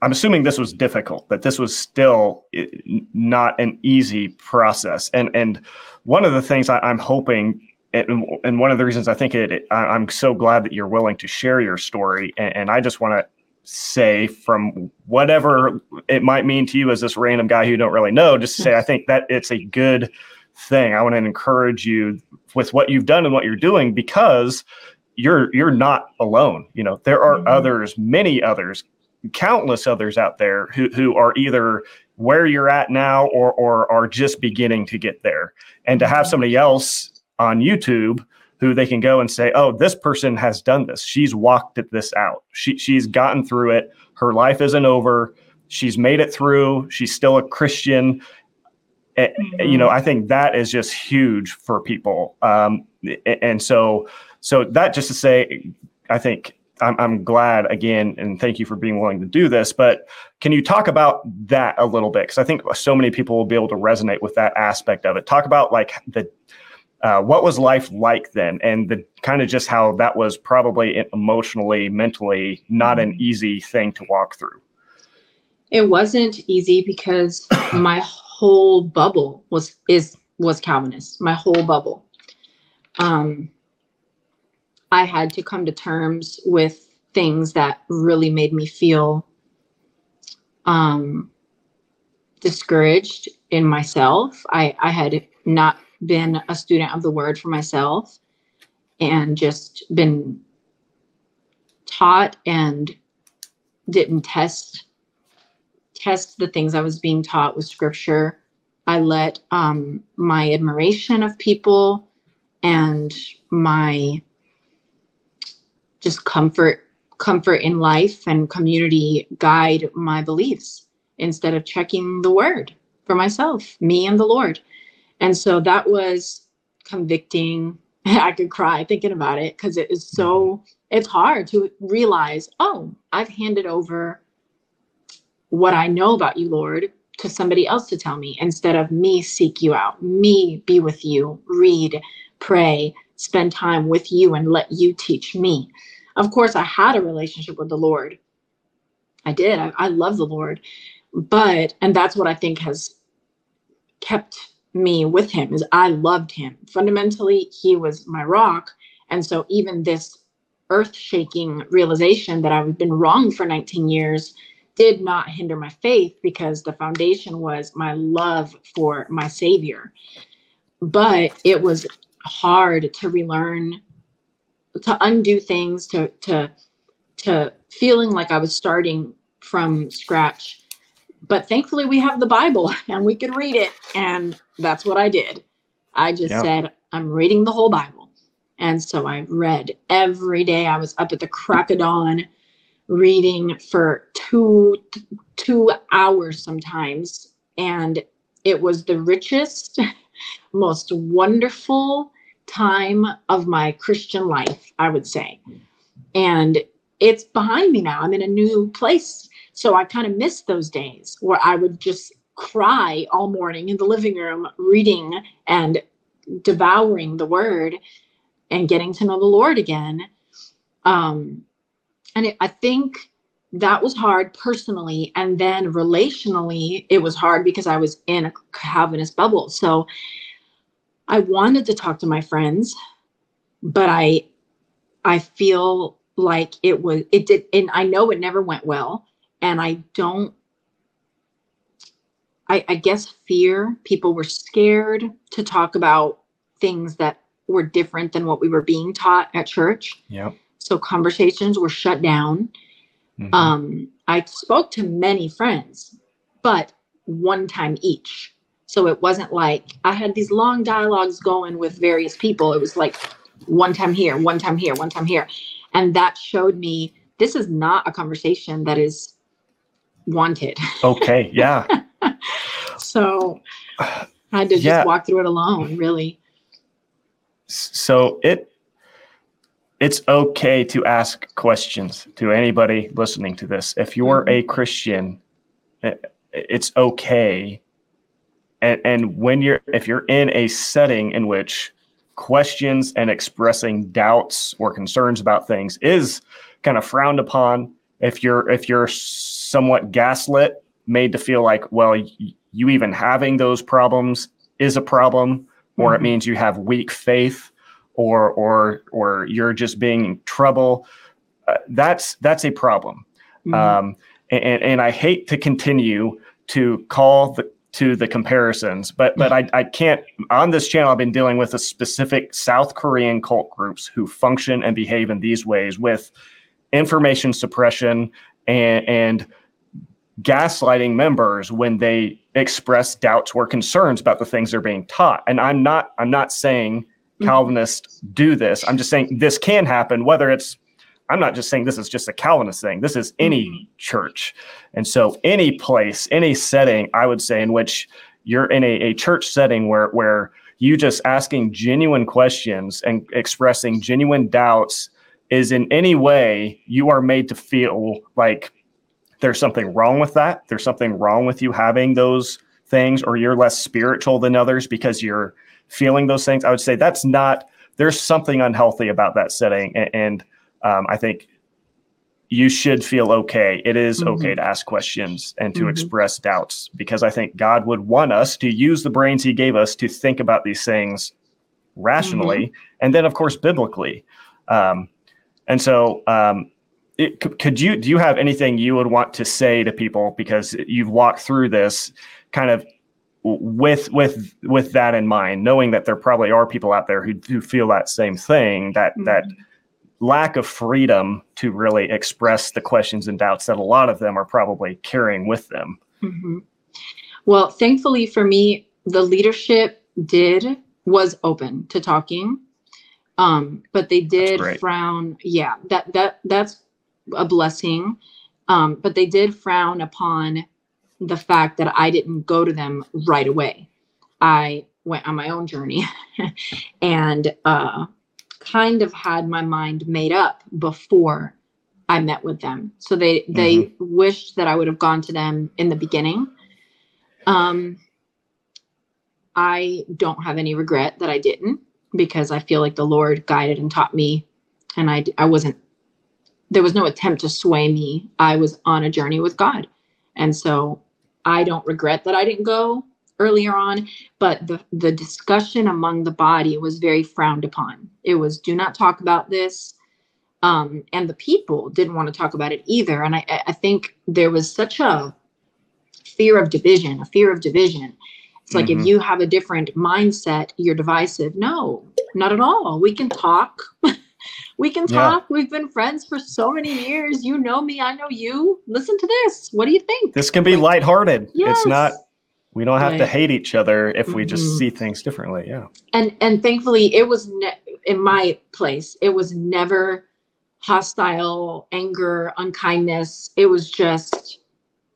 I'm assuming this was difficult, that this was still eh, not an easy process. And and one of the things I, I'm hoping, and, and one of the reasons I think it, I, I'm so glad that you're willing to share your story. And, and I just want to say, from whatever it might mean to you as this random guy who you don't really know, just to say I think that it's a good thing. I want to encourage you with what you've done and what you're doing because you're you're not alone. You know, there are Mhm. others, many others countless others out there who who are either where you're at now or or are just beginning to get there. And to have somebody else on YouTube who they can go and say oh this person has done this. She's walked it- this out. She she's gotten through it. Her life isn't over. She's made it through. She's still a Christian Eh, you know I think that is just huge for people um and so so that just to say I think I'm, I'm glad again, and thank you for being willing to do this. But can you talk about that a little bit? Because I think so many people will be able to resonate with that aspect of it. Talk about like the uh, what was life like then, and the kind of just how that was probably emotionally, mentally not an easy thing to walk through. it wasn't easy because my whole bubble was is was calvinist my whole bubble. Um i had to come to terms with things that really made me feel um discouraged in myself. I i had not been a student of the word for myself and just been taught and didn't test test the things I was being taught with scripture. I let um, my admiration of people and my just comfort comfort in life and community guide my beliefs instead of checking the word for myself, me and the Lord. And so that was convicting. I could cry thinking about it because it is so it's hard to realize, oh, I've handed over what I know about you, Lord, to somebody else to tell me instead of me seek you out, me be with you, read, pray, spend time with you, and let you teach me. Of course, I had a relationship with the Lord. I did. I, I love the Lord. But, and that's what I think has kept me with him is I loved him. Fundamentally, he was my rock. And so even this earth-shaking realization that I've been wrong for 19 years did not hinder my faith because the foundation was my love for my savior. But it was hard to relearn to undo things to to to feeling like I was starting from scratch. But thankfully we have the bible and we can read it and that's what i did. I just said i'm reading the whole bible. And so i read every day. I was up at the crack of dawn reading for two two hours sometimes and it was the richest most wonderful time of my christian life i would say. And it's behind me now. I'm in a new place. So I kind of miss those days where I would just cry all morning in the living room, reading and devouring the word and getting to know the Lord again. Um, and it, I think that was hard personally. And then relationally, it was hard because I was in a Calvinist bubble. So I wanted to talk to my friends, but I, I feel like it was, it did, and I know it never went well and I don't I, I, guess fear. People were scared to talk about things that were different than what we were being taught at church. Yeah. So conversations were shut down. Mm-hmm. Um, I spoke to many friends, but one time each. So it wasn't like I had these long dialogues going with various people. It was like one time here, one time here, one time here. And that showed me this is not a conversation that is wanted. Okay, yeah. so I had to just walk through it alone, really. So it it's okay to ask questions to anybody listening to this. If you're mm-hmm. a Christian, it's okay. And and when you're if you're in a setting in which questions and expressing doubts or concerns about things is kind of frowned upon if you're if you're somewhat gaslit, made to feel like, well, you even having those problems is a problem, or mm-hmm. it means you have weak faith, or or or you're just being in trouble. Uh, that's that's a problem. Mm-hmm. Um, and, and I hate to continue to call the to the comparisons, but but I, I can't on this channel I've been dealing with a specific South Korean cult groups who function and behave in these ways with information suppression and, and gaslighting members when they express doubts or concerns about the things they're being taught. And I'm not I'm not saying. Calvinists do this. I'm just saying this can happen, whether it's I'm not just saying this is just a Calvinist thing. This is any mm-hmm. church. And so any place, any setting, I would say in which you're in a, a church setting where where you just asking genuine questions and expressing genuine doubts is in any way you are made to feel like there's something wrong with that. There's something wrong with you having those things, or you're less spiritual than others because you're feeling those things. I would say that's not, there's something unhealthy about that setting. And, and um, I think you should feel okay. It is mm-hmm. okay to ask questions and to mm-hmm. express doubts because I think God would want us to use the brains He gave us to think about these things rationally mm-hmm. and then, of course, biblically. Um, and so, um, it, could you do you have anything you would want to say to people because you've walked through this kind of with with with that in mind, knowing that there probably are people out there who do feel that same thing that mm-hmm. that lack of freedom to really express the questions and doubts that a lot of them are probably carrying with them. Mm-hmm. Well, thankfully for me, the leadership did was open to talking um, but they did frown. Yeah, that that that's a blessing. Um, but they did frown upon the fact that I didn't go to them right away. I went on my own journey and uh, kind of had my mind made up before I met with them. So they they mm-hmm. wished that I would have gone to them in the beginning. Um, I don't have any regret that I didn't because I feel like the Lord guided and taught me, and I I wasn't there was no attempt to sway me. I was on a journey with God, and so I don't regret that I didn't go earlier on. But the the discussion among the body was very frowned upon. It was do not talk about this. Um, and the people didn't want to talk about it either. And I, I think there was such a fear of division, a fear of division. It's like Mhm. if you have a different mindset, you're divisive. No, not at all. We can talk. we can Yeah. talk. We've been friends for so many years. You know me, I know you. Listen to this. What do you think? This can be lighthearted. Yes. It's not. We don't have to hate each other if we just see things differently. Yeah. and and thankfully it was ne- in my place it was never hostile anger unkindness it was just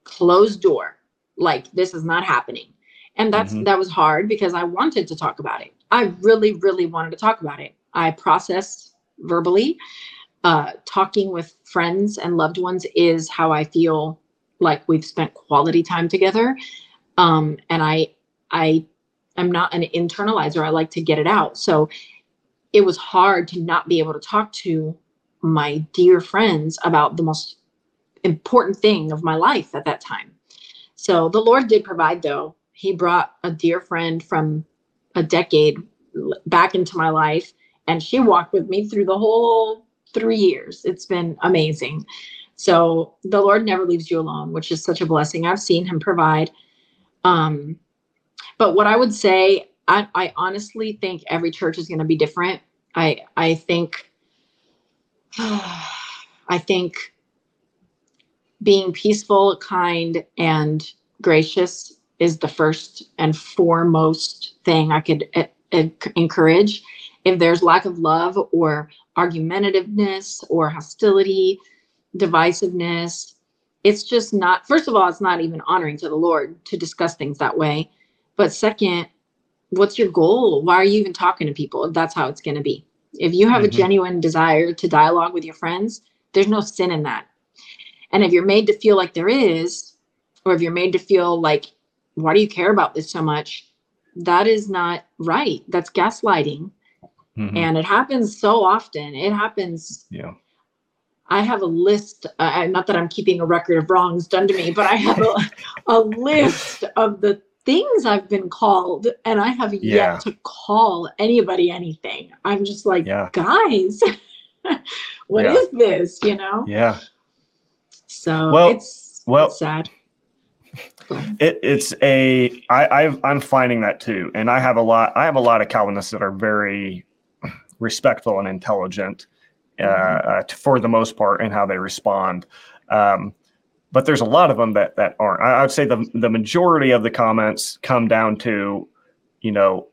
closed door like this is not happening and that's Mhm. that was hard because i wanted to talk about it i really really wanted to talk about it i processed verbally uh talking with friends and loved ones is how i feel like we've spent quality time together um and i i I'm not an internalizer. I like to get it out. So it was hard to not be able to talk to my dear friends about the most important thing of my life at that time. So the Lord did provide, though. He brought a dear friend from a decade back into my life, and she walked with me through the whole three years. It's been amazing. So the Lord never leaves you alone, which is such a blessing. I've seen Him provide. Um, but what I would say, I, I honestly think every church is going to be different. I I think I think being peaceful, kind, and gracious is the first and foremost thing I could uh, encourage. If there's lack of love or argumentativeness or hostility, divisiveness, it's just not, first of all, it's not even honoring to the Lord to discuss things that way. But second, what's your goal? Why are you even talking to people? That's how it's going to be. If you have a Mhm. genuine desire to dialogue with your friends, there's no sin in that. And if you're made to feel like there is, or if you're made to feel like, why do you care about this so much? That is not right. That's gaslighting. Mhm. And it happens so often. It happens yeah. I have a list, uh, not that I'm keeping a record of wrongs done to me, but I have a, a list of the things I've been called, and I have yet Yeah. to call anybody anything. I'm just like, Yeah. guys, what is Yeah. this? You know? Yeah. So Well- it's, well- it's sad. It, it's a I I've, I'm finding that too, and I have a lot. I have a lot of Calvinists that are very respectful and intelligent, uh, Mhm. uh, for the most part, in how they respond. Um, but there's a lot of them that that aren't. I, I would say the the majority of the comments come down to, you know,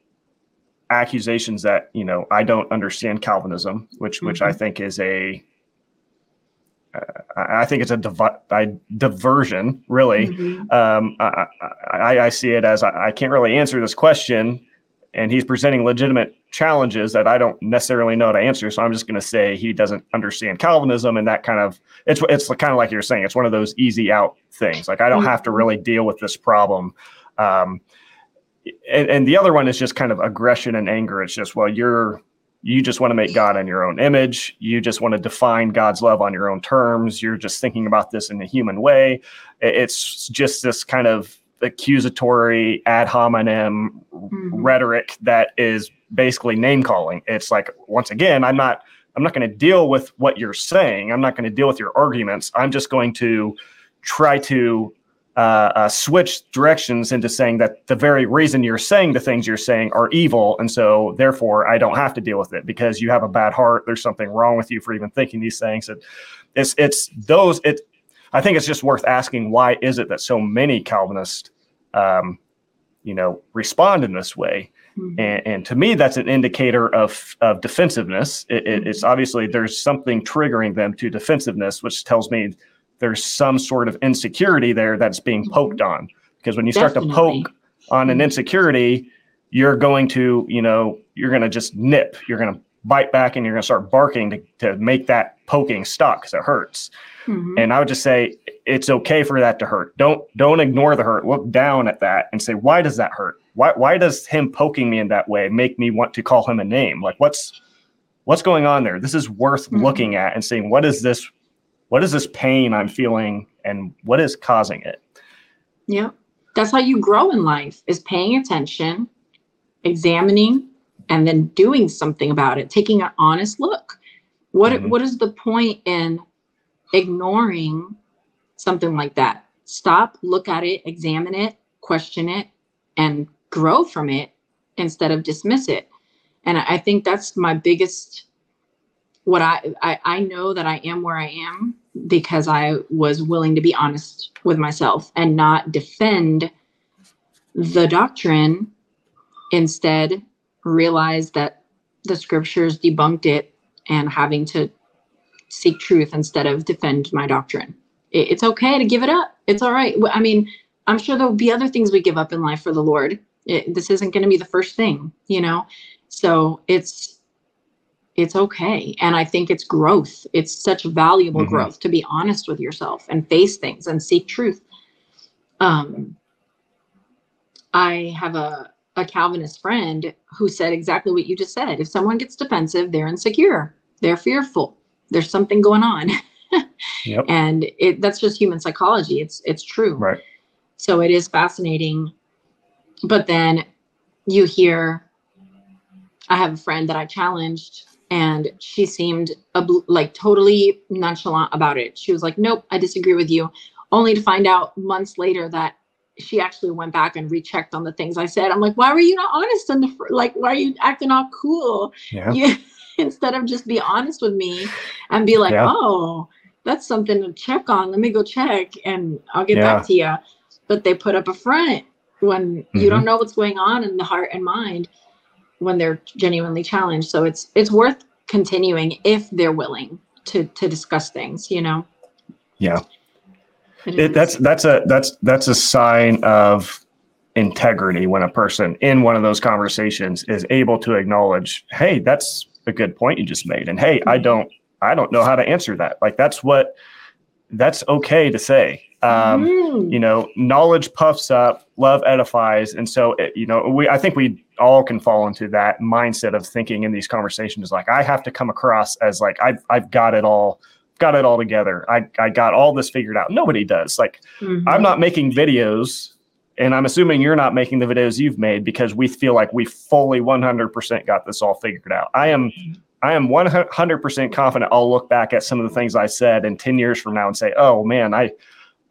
accusations that you know I don't understand Calvinism, which which I think is a uh, I think it's a divi- I, diversion, really Mhm. um, I, I, I see it as I, I can't really answer this question, and he's presenting legitimate challenges that I don't necessarily know how to answer. So I'm just going to say he doesn't understand Calvinism, and that kind of it's it's kind of like you're saying, it's one of those easy out things. Like I don't have to really deal with this problem. Um, and, and the other one is just kind of aggression and anger. It's just well, you're you just want to make God in your own image. You just want to define God's love on your own terms. You're just thinking about this in a human way. It's just this kind of accusatory ad hominem Mhm. rhetoric that is basically name calling. It's like once again, I'm not I'm not going to deal with what you're saying. I'm not going to deal with your arguments. I'm just going to try to uh, uh, switch directions into saying that the very reason you're saying the things you're saying are evil, and so therefore I don't have to deal with it because you have a bad heart. There's something wrong with you for even thinking these things. And it's it's those it. I think it's just worth asking why is it that so many Calvinists, um, you know, respond in this way. Mhm. And, and to me, that's an indicator of, of defensiveness. It, it, it's obviously there's something triggering them to defensiveness, which tells me there's some sort of insecurity there that's being poked on. Because when you start to poke on an Mhm. insecurity, you're going to, you know, you're going to just nip. You're going to bite back and you're going to start barking to, to make that poking stop because it hurts. Mhm. And I would just say it's okay for that to hurt. Don't don't ignore the hurt. Look down at that and say, why does that hurt? Why why does him poking me in that way make me want to call him a name? Like what's what's going on there? This is worth Mhm. looking at and saying, what is this? What is this pain I'm feeling and what is causing it? Yeah. That's how you grow in life is paying attention, examining, and then doing something about it, taking an honest look. What Mhm. what is the point in ignoring something like that? Stop, look at it, examine it, question it, and grow from it instead of dismiss it. And I think that's my biggest what I, I I know that I am where I am because I was willing to be honest with myself and not defend the doctrine. Instead, realize that the scriptures debunked it and having to seek truth instead of defend my doctrine. It's okay to give it up. It's all right. I mean, I'm sure there'll be other things we give up in life for the Lord. It, this isn't going to be the first thing, you know. So it's it's okay, and I think it's growth. It's such valuable Mhm. growth to be honest with yourself and face things and seek truth. Um, I have a a Calvinist friend who said exactly what you just said. If someone gets defensive, they're insecure, they're fearful, there's something going on, Yep. and it that's just human psychology. It's it's true. Right. So it is fascinating. But then you hear, I have a friend that I challenged, and she seemed obl- like totally nonchalant about it. She was like, Nope, I disagree with you. Only to find out months later that she actually went back and rechecked on the things I said. I'm like, Why were you not honest? On the fir- like, why are you acting all cool? Yeah. You, instead of just be honest with me and be like, Yeah. Oh, that's something to check on. Let me go check and I'll get Yeah. back to you. But they put up a front when you Mhm. don't know what's going on in the heart and mind when they're genuinely challenged. So it's it's worth continuing if they're willing to to discuss things, you know. Yeah. It that's that's a that's that's a sign of integrity when a person in one of those conversations is able to acknowledge, "Hey, that's a good point you just made," and "Hey, I don't I don't know how to answer that." Like that's what that's okay to say. Um, Mm. you know knowledge puffs up love edifies and so it, you know we i think we all can fall into that mindset of thinking in these conversations like i have to come across as like i've, I've got it all got it all together. I, I got all this figured out. Nobody does. Like Mhm. i'm not making videos and i'm assuming you're not making the videos you've made because we feel like we fully 100% got this all figured out. I am i am 100% confident i'll look back at some of the things i said in 10 years from now and say oh man i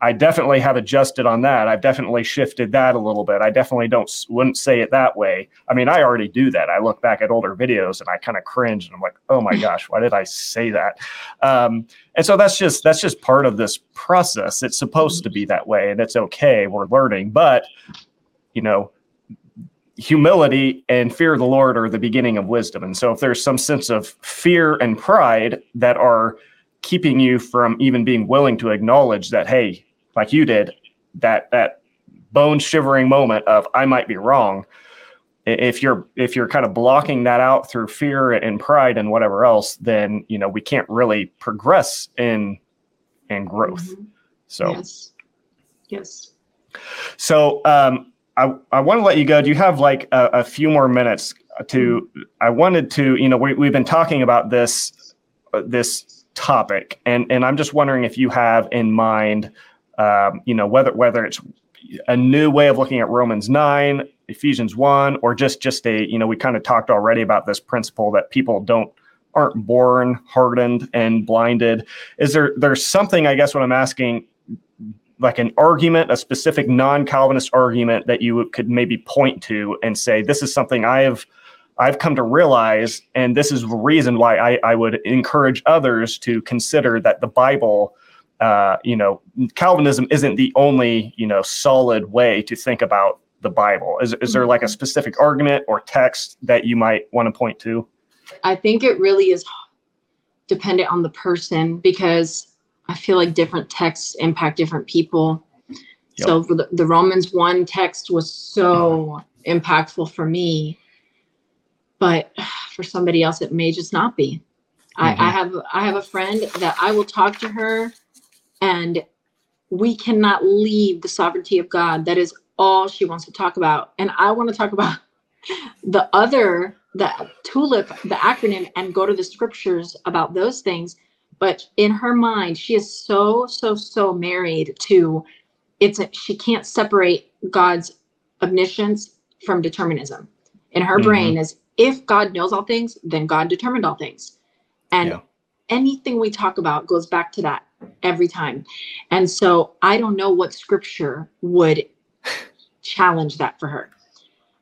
I definitely have adjusted on that. I've definitely shifted that a little bit. I definitely don't wouldn't say it that way. I mean, I already do that. I look back at older videos and I kind of cringe and I'm like, oh my gosh, why did I say that? Um, and so that's just that's just part of this process. It's supposed to be that way, and it's okay. We're learning, but you know, humility and fear of the Lord are the beginning of wisdom. And so if there's some sense of fear and pride that are keeping you from even being willing to acknowledge that, hey, like you did, that that bone shivering moment of I might be wrong. If you're if you're kind of blocking that out through fear and pride and whatever else, then you know we can't really progress in in growth. Mhm. So yes. Yes. so um, I I want to let you go. Do you have like a, a few more minutes to? I wanted to you know we we've been talking about this uh, this topic and and I'm just wondering if you have in mind um, you know whether whether it's a new way of looking at Romans nine, Ephesians one, or just just a you know we kind of talked already about this principle that people don't aren't born hardened and blinded. Is there there's something I guess what I'm asking like an argument, a specific non-Calvinist argument that you could maybe point to and say, this is something I have I've come to realize, and this is the reason why I, I would encourage others to consider that the Bible, uh, you know, Calvinism isn't the only, you know, solid way to think about the Bible. Is, is there like a specific argument or text that you might want to point to? I think it really is dependent on the person because I feel like different texts impact different people. So for the, the Romans 1 text was so impactful for me. but for somebody else it may just not be I, I Mhm. have i have a friend that i will talk to her and we cannot leave the sovereignty of god. That is all she wants to talk about. And i want to talk about the other the tulip the acronym and go to the scriptures about those things. But in her mind she is so so so married to it's a, she can't separate god's omniscience from determinism. In her Mhm. brain is if god knows all things then god determined all things. And Yeah. anything we talk about goes back to that every time and so i don't know what scripture would challenge that for her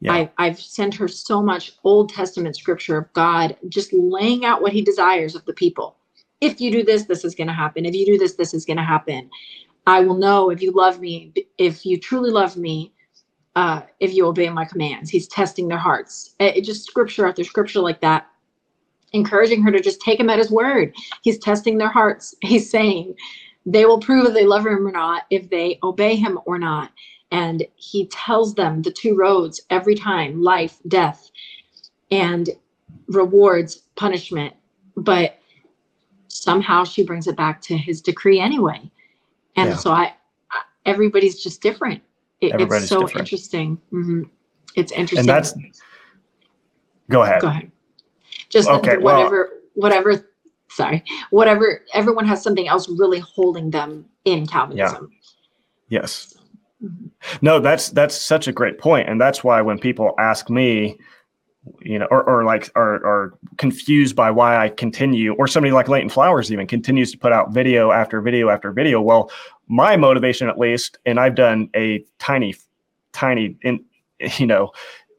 Yeah. I, I've sent her so much Old Testament scripture of God just laying out what he desires of the people. If you do this, this is going to happen. If you do this, this is going to happen. I will know if you love me, if you truly love me, uh, if you obey my commands. He's testing their hearts. It, it just scripture after scripture like that, encouraging her to just take him at his word. He's testing their hearts. He's saying they will prove if they love him or not, if they obey him or not and he tells them the two roads every time life death and rewards punishment but somehow she brings it back to his decree anyway and Yeah. so I, I everybody's just different It- Everybody's it's so different. interesting Mhm. it's interesting and that's go ahead go ahead just Okay, well- whatever whatever sorry whatever everyone has something else really holding them in calvinism yes Mhm. no that's that's such a great point and that's why when people ask me you know or, or like are, are confused by why i continue or somebody like leighton flowers even continues to put out video after video after video well my motivation at least and i've done a tiny tiny in you know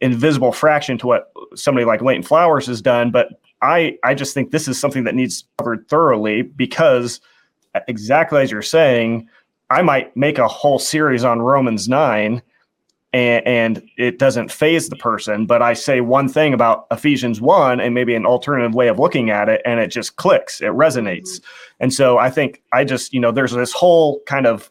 invisible fraction to what somebody like leighton flowers has done but i i just think this is something that needs covered thoroughly because exactly as you're saying I might make a whole series on Romans 9 and, and it doesn't faze the person, but I say one thing about Ephesians 1 and maybe an alternative way of looking at it, and it just clicks, it resonates. And so I think I just, you know, there's this whole kind of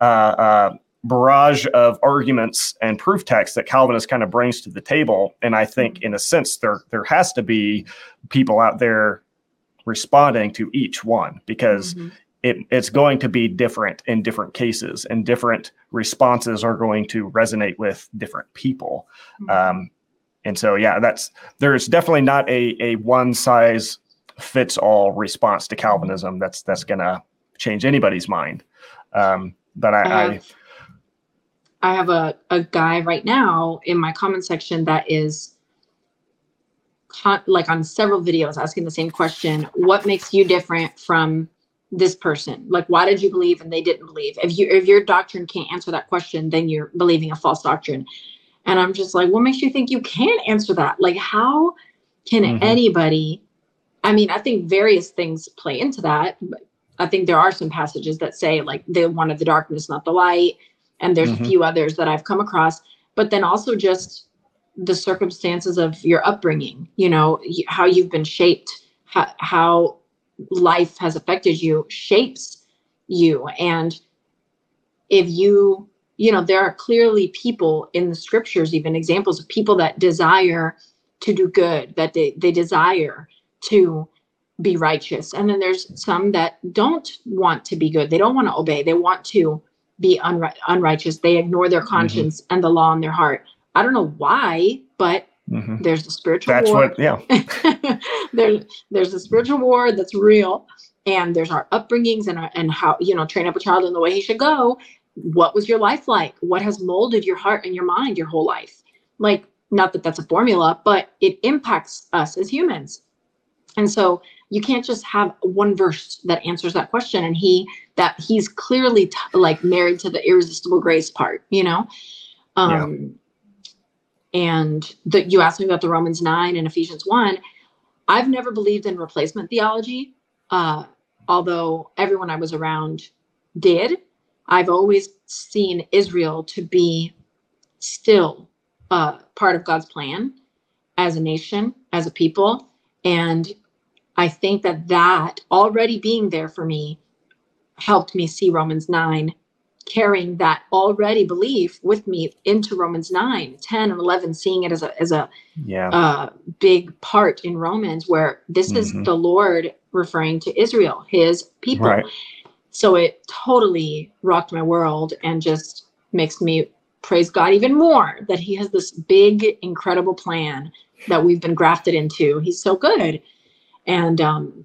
uh, uh, barrage of arguments and proof text that Calvinist kind of brings to the table. And I think, in a sense, there there has to be people out there responding to each one because Mhm. it, it's going to be different in different cases and different responses are going to resonate with different people. Um, and so yeah that's there's definitely not a, a one size fits all response to calvinism that's that's gonna change anybody's mind. Um, but I, I I I have a, a guy right now in my comment section that is con- like on several videos asking the same question what makes you different from this person? Like why did you believe and they didn't believe? If you if your doctrine can't answer that question then you're believing a false doctrine. And i'm just like what makes you think you can't answer that? Like how can Mhm. anybody i mean i think various things play into that but i think there are some passages that say like they wanted the darkness not the light and there's Mhm. a few others that i've come across but then also just the circumstances of your upbringing you know how you've been shaped how, how life has affected you shapes you. And if you you know there are clearly people in the scriptures even examples of people that desire to do good that they, they desire to be righteous. And then there's some that don't want to be good. They don't want to obey. They want to be unri- unrighteous. They ignore their conscience and the law in their heart. I don't know why but mhm. there's a spiritual that's war. what yeah. There, there's a spiritual war that's real and there's our upbringings and, our, and how you know train up a child in the way he should go. What was your life like? What has molded your heart and your mind your whole life? Like not that that's a formula but it impacts us as humans. And so you can't just have one verse that answers that question and he that he's clearly t- like married to the irresistible grace part you know? Um and that you asked me about the romans 9 and ephesians 1 i've never believed in replacement theology uh although everyone i was around did. I've always seen israel to be still uh part of god's plan as a nation as a people. And I think that that already being there for me helped me see Romans 9 carrying that already belief with me into Romans 9, 10, and 11, seeing it as a, as a Yeah. uh, big part in Romans where this is Mhm. the Lord referring to Israel, his people. Right. So it totally rocked my world and just makes me praise God even more that he has this big, incredible plan that we've been grafted into. He's so good. And um,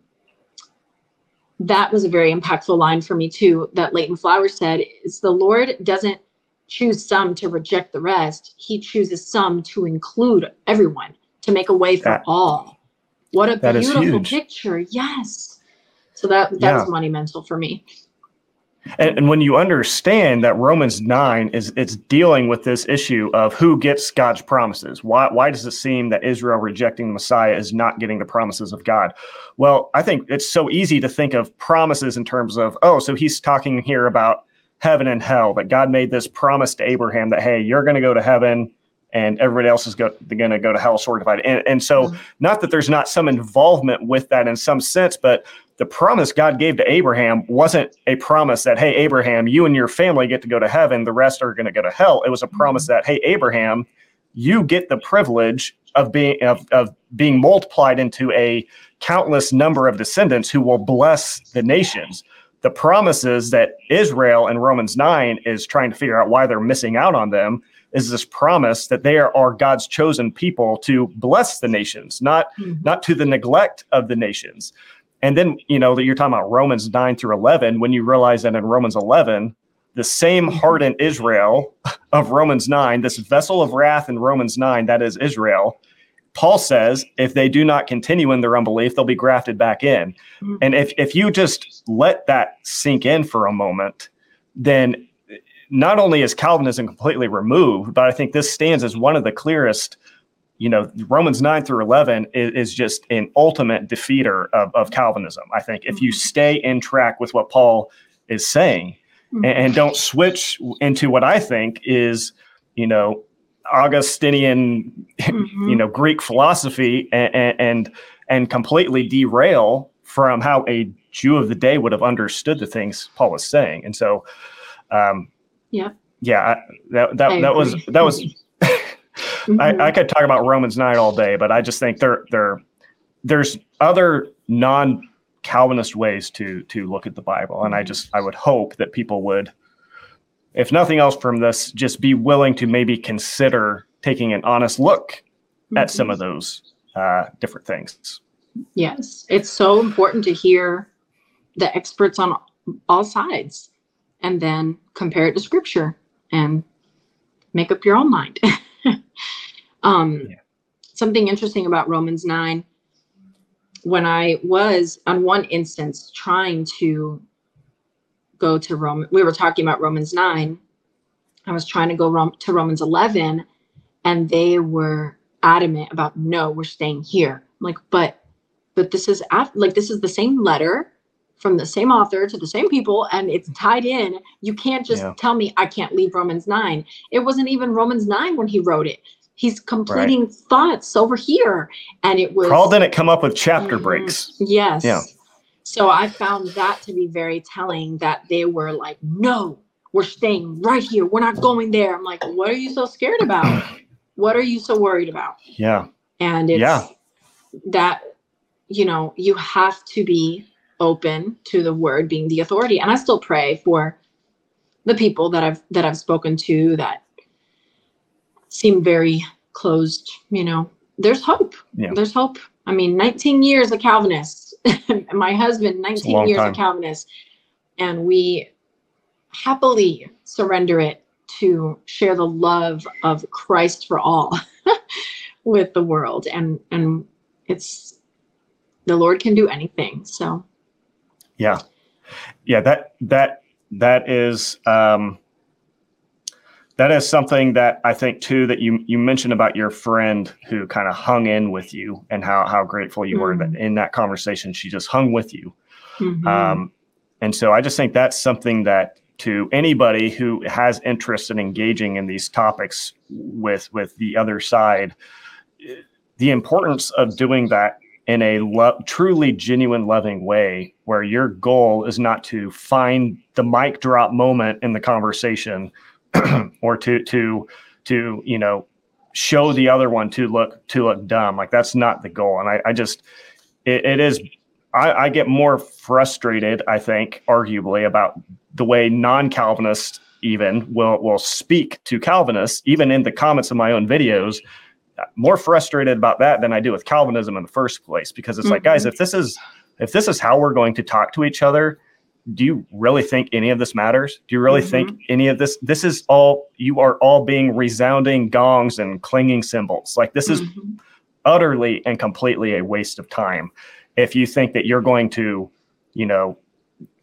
that was a very impactful line for me too that Leighton Flowers said is the Lord doesn't choose some to reject the rest. He chooses some to include everyone to make a way for That- all. What a beautiful picture. Yes. So that that Yeah. monumental for me. And, and when you understand that Romans 9 is it's dealing with this issue of who gets God's promises. Why why does it seem that Israel rejecting the Messiah is not getting the promises of God? Well, I think it's so easy to think of promises in terms of, oh, so he's talking here about heaven and hell, that God made this promise to Abraham that, hey, you're going to go to heaven and everybody else is going to go to hell, sort of. And, and so, Mhm. not that there's not some involvement with that in some sense, but the promise God gave to Abraham wasn't a promise that, hey, Abraham, you and your family get to go to heaven, the rest are going to go to hell. It was a promise that, hey, Abraham, you get the privilege of being of, of being multiplied into a countless number of descendants who will bless the nations. The promises that Israel in Romans 9 is trying to figure out why they're missing out on them is this promise that they are, are God's chosen people to bless the nations, not Mhm. not to the neglect of the nations. And then, you know, that you're talking about Romans 9 through 11, when you realize that in Romans 11, the same hardened Israel of Romans 9, this vessel of wrath in Romans 9, that is Israel, Paul says if they do not continue in their unbelief, they'll be grafted back in. Mhm. And if, if you just let that sink in for a moment, then not only is Calvinism completely removed, but I think this stands as one of the clearest you know, Romans 9 through 11 is, is just an ultimate defeater of, of Calvinism. I think if you stay in track with what Paul is saying and, and don't switch into what I think is, you know, Augustinian, Mhm. you know, Greek philosophy and, and, and completely derail from how a Jew of the day would have understood the things Paul was saying. And so, um, Yeah. yeah, I, that, that, that was, that was, I, I mm-hmm. could talk about Romans 9 all day, but I just think there there there's other non Calvinist ways to to look at the Bible. And I mm-hmm. just I would hope that people would, if nothing else from this, just be willing to maybe consider taking an honest look at some of mm-hmm. those uh, different things. Yes, it's so important to hear the experts on all sides and then compare it to scripture and make up your own mind. um, Yeah. Something interesting about Romans 9 when I was on one instance trying to go to Rome, we were talking about Romans 9. I was trying to go Rom- to Romans 11 and they were adamant about no, we're staying here. I'm like, but but this is like this is the same letter from the same author to the same people and it's tied in you can't just Yeah. tell me i can't leave romans 9 it wasn't even romans 9 when he wrote it he's completing thoughts over here and it was Paul didn't come up with chapter Mhm. breaks. yes Yeah. so i found that to be very telling that they were like no we're staying right here we're not going there i'm like what are you so scared about what are you so worried about Yeah. and it's Yeah. that you know you have to be open to the word being the authority. And i still pray for the people that i've that i've spoken to that seem very closed you know. There's hope. Yeah. there's hope. I mean 19 years a calvinist my husband 19 long years time. a calvinist and we happily surrender it to share the love of christ for all with the world. And and it's the lord can do anything. So Yeah. Yeah, that that that is um that is something that I think too that you you mentioned about your friend who kind of hung in with you and how how grateful you were that Mhm. in that conversation she just hung with you. mhm. Um and so I just think that's something that to anybody who has interest in engaging in these topics with with the other side the importance of doing that in a lo- truly genuine loving way where your goal is not to find the mic drop moment in the conversation or to to to you know show the other one to look to look dumb. Like that's not the goal. And i, I just it, it is I, I get more frustrated i think arguably about the way non-calvinists even will will speak to calvinists even in the comments of my own videos more frustrated about that than i do with calvinism in the first place. Because it's mm-hmm. like guys if this is if this is how we're going to talk to each other do you really think any of this matters? Do you really mm-hmm. think any of this? This is all you are all being resounding gongs and clanging cymbals. Like this mm-hmm. is utterly and completely a waste of time. If you think that you're going to, you know,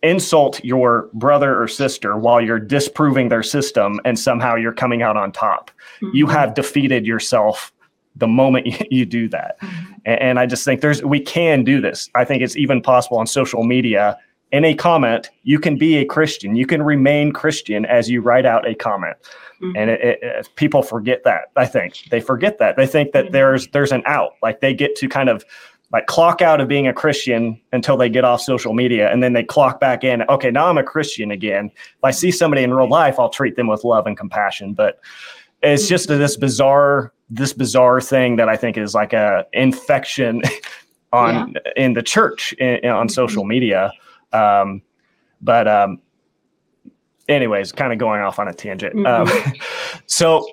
insult your brother or sister while you're disproving their system and somehow you're coming out on top, mm-hmm. you have defeated yourself the moment you, do that. Mm-hmm. And, and I just think there's we can do this. I think it's even possible on social media in a comment, you can be a Christian. You can remain Christian as you write out a comment. Mm-hmm. And it, it, people forget that. I think they forget that. They think that mm-hmm. there's there's an out. Like they get to kind of like clock out of being a Christian until they get off social media, and then they clock back in. Okay, now I'm a Christian again. If I see somebody in real life, I'll treat them with love and compassion. But it's just mm-hmm. this bizarre this bizarre thing that I think is like a infection on yeah. in the church in, on mm-hmm. social media um, but um, anyways, kind of going off on a tangent. Mm-hmm. Um, so,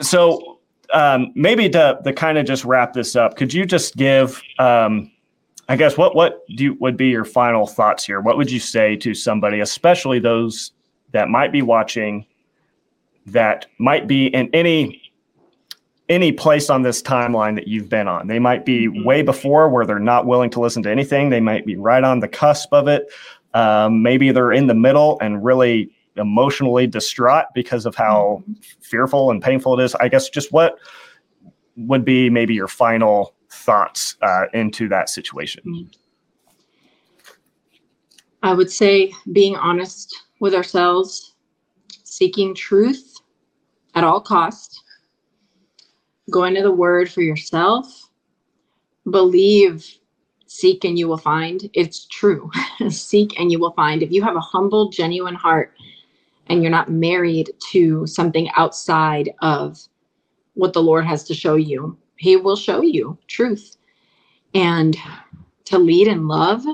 so um, maybe to, to kind of just wrap this up, could you just give, um, I guess, what what do you, would be your final thoughts here? What would you say to somebody, especially those that might be watching, that might be in any any place on this timeline that you've been on. They might be mm-hmm. way before where they're not willing to listen to anything. They might be right on the cusp of it. Um, maybe they're in the middle and really emotionally distraught because of how mm-hmm. fearful and painful it is. I guess just what would be maybe your final thoughts uh, into that situation? Mm-hmm. I would say being honest with ourselves, seeking truth at all costs go into the word for yourself believe seek and you will find. It's true. Seek and you will find. If you have a humble genuine heart and you're not married to something outside of what the lord has to show you he will show you truth. And to lead in love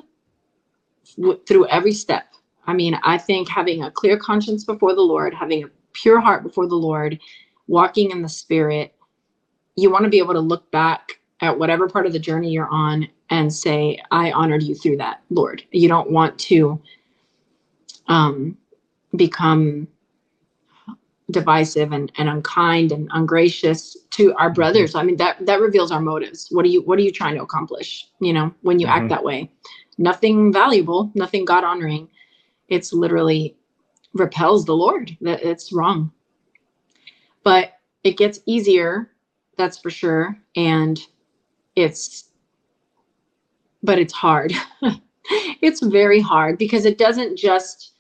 through every step. I mean i think having a clear conscience before the lord having a pure heart before the lord walking in the spirit you want to be able to look back at whatever part of the journey you're on and say, I honored you through that, Lord. You don't want to um, become divisive and, and unkind and ungracious to our mm-hmm. brothers. I mean, that that reveals our motives. What are you what are you trying to accomplish? You know, when you mm-hmm. act that way. Nothing valuable, nothing God honoring. It's literally repels the Lord. That it's wrong. But it gets easier that's for sure. And it's, but it's hard. it's very hard because it doesn't just,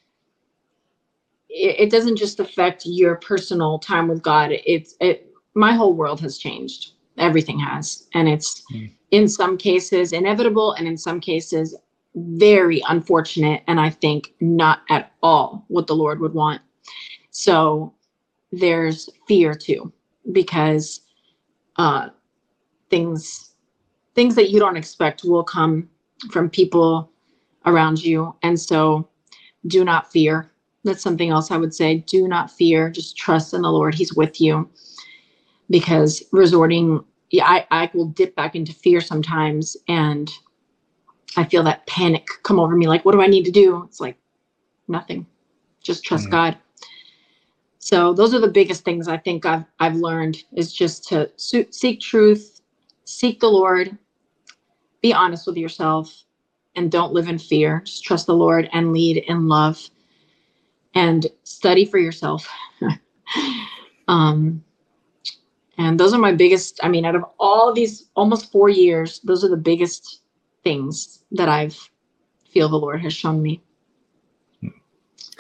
it, doesn't just affect your personal time with God. It's, it, my whole world has changed. Everything has. And it's mm. in some cases inevitable and in some cases very unfortunate. And I think not at all what the Lord would want. So there's fear too, because uh, things things that you don't expect will come from people around you. And so do not fear. That's something else i would say. Do not fear. Just trust in the lord. He's with you. Because resorting yeah, I, I will dip back into fear sometimes. And i feel that panic come over me. Like what do i need to do? It's like nothing. Just trust mm-hmm. god so those are the biggest things I think I've I've learned is just to seek truth, seek the Lord, be honest with yourself, and don't live in fear. Just trust the Lord and lead in love, and study for yourself. um, and those are my biggest. I mean, out of all these almost four years, those are the biggest things that I've feel the Lord has shown me,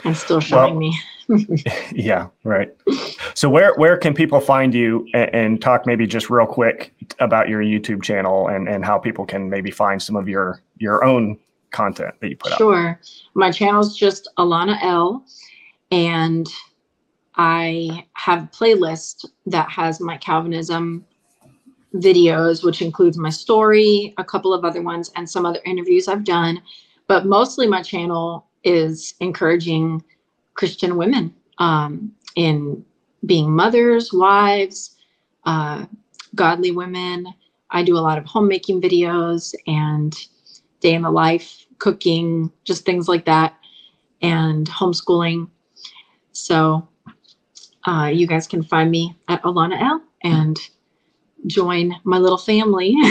and still showing well, me. yeah, right. So where where can people find you and, and, talk maybe just real quick about your YouTube channel and and how people can maybe find some of your your own content that you put out? Sure. My channel's just Alana L. And I have a playlist that has my Calvinism videos, which includes my story, a couple of other ones, and some other interviews I've done. But mostly my channel is encouraging Christian women um, in being mothers, wives, uh, godly women. I do a lot of homemaking videos and day in the life, cooking, just things like that, and homeschooling. So uh, you guys can find me at Alana L and join my little family.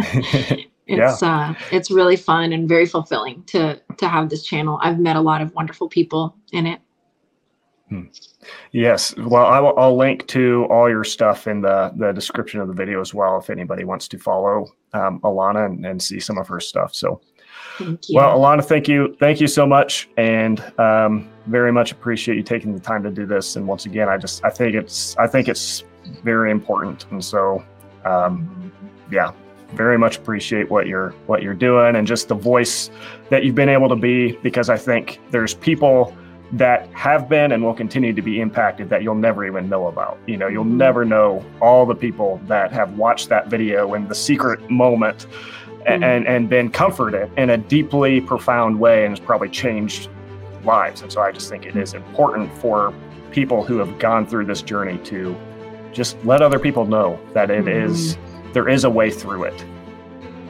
it's yeah. uh, it's really fun and very fulfilling to to have this channel. I've met a lot of wonderful people in it. Hmm. Yes. Well, I will, I'll link to all your stuff in the, the description of the video as well if anybody wants to follow um, Alana and, and see some of her stuff. So, well, Alana, thank you. Thank you so much. And um, very much appreciate you taking the time to do this. And once again, I just, I think it's, I think it's very important. And so, um, yeah, very much appreciate what you're, what you're doing and just the voice that you've been able to be, because I think there's people that have been and will continue to be impacted that you'll never even know about. You know, you'll mm-hmm. never know all the people that have watched that video in the secret moment mm-hmm. and, and been comforted in a deeply profound way and has probably changed lives. And so I just think it is important for people who have gone through this journey to just let other people know that it mm-hmm. is there is a way through it.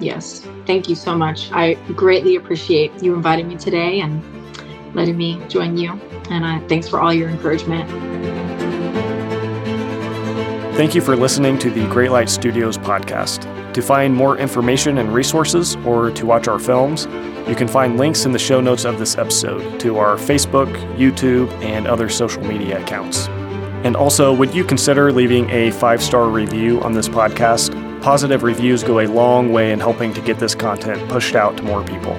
Yes. Thank you so much. I greatly appreciate you inviting me today and letting me join you. And uh, thanks for all your encouragement. Thank you for listening to the Great Light Studios podcast. To find more information and resources or to watch our films, you can find links in the show notes of this episode to our Facebook, YouTube, and other social media accounts. And also, would you consider leaving a five star review on this podcast? Positive reviews go a long way in helping to get this content pushed out to more people.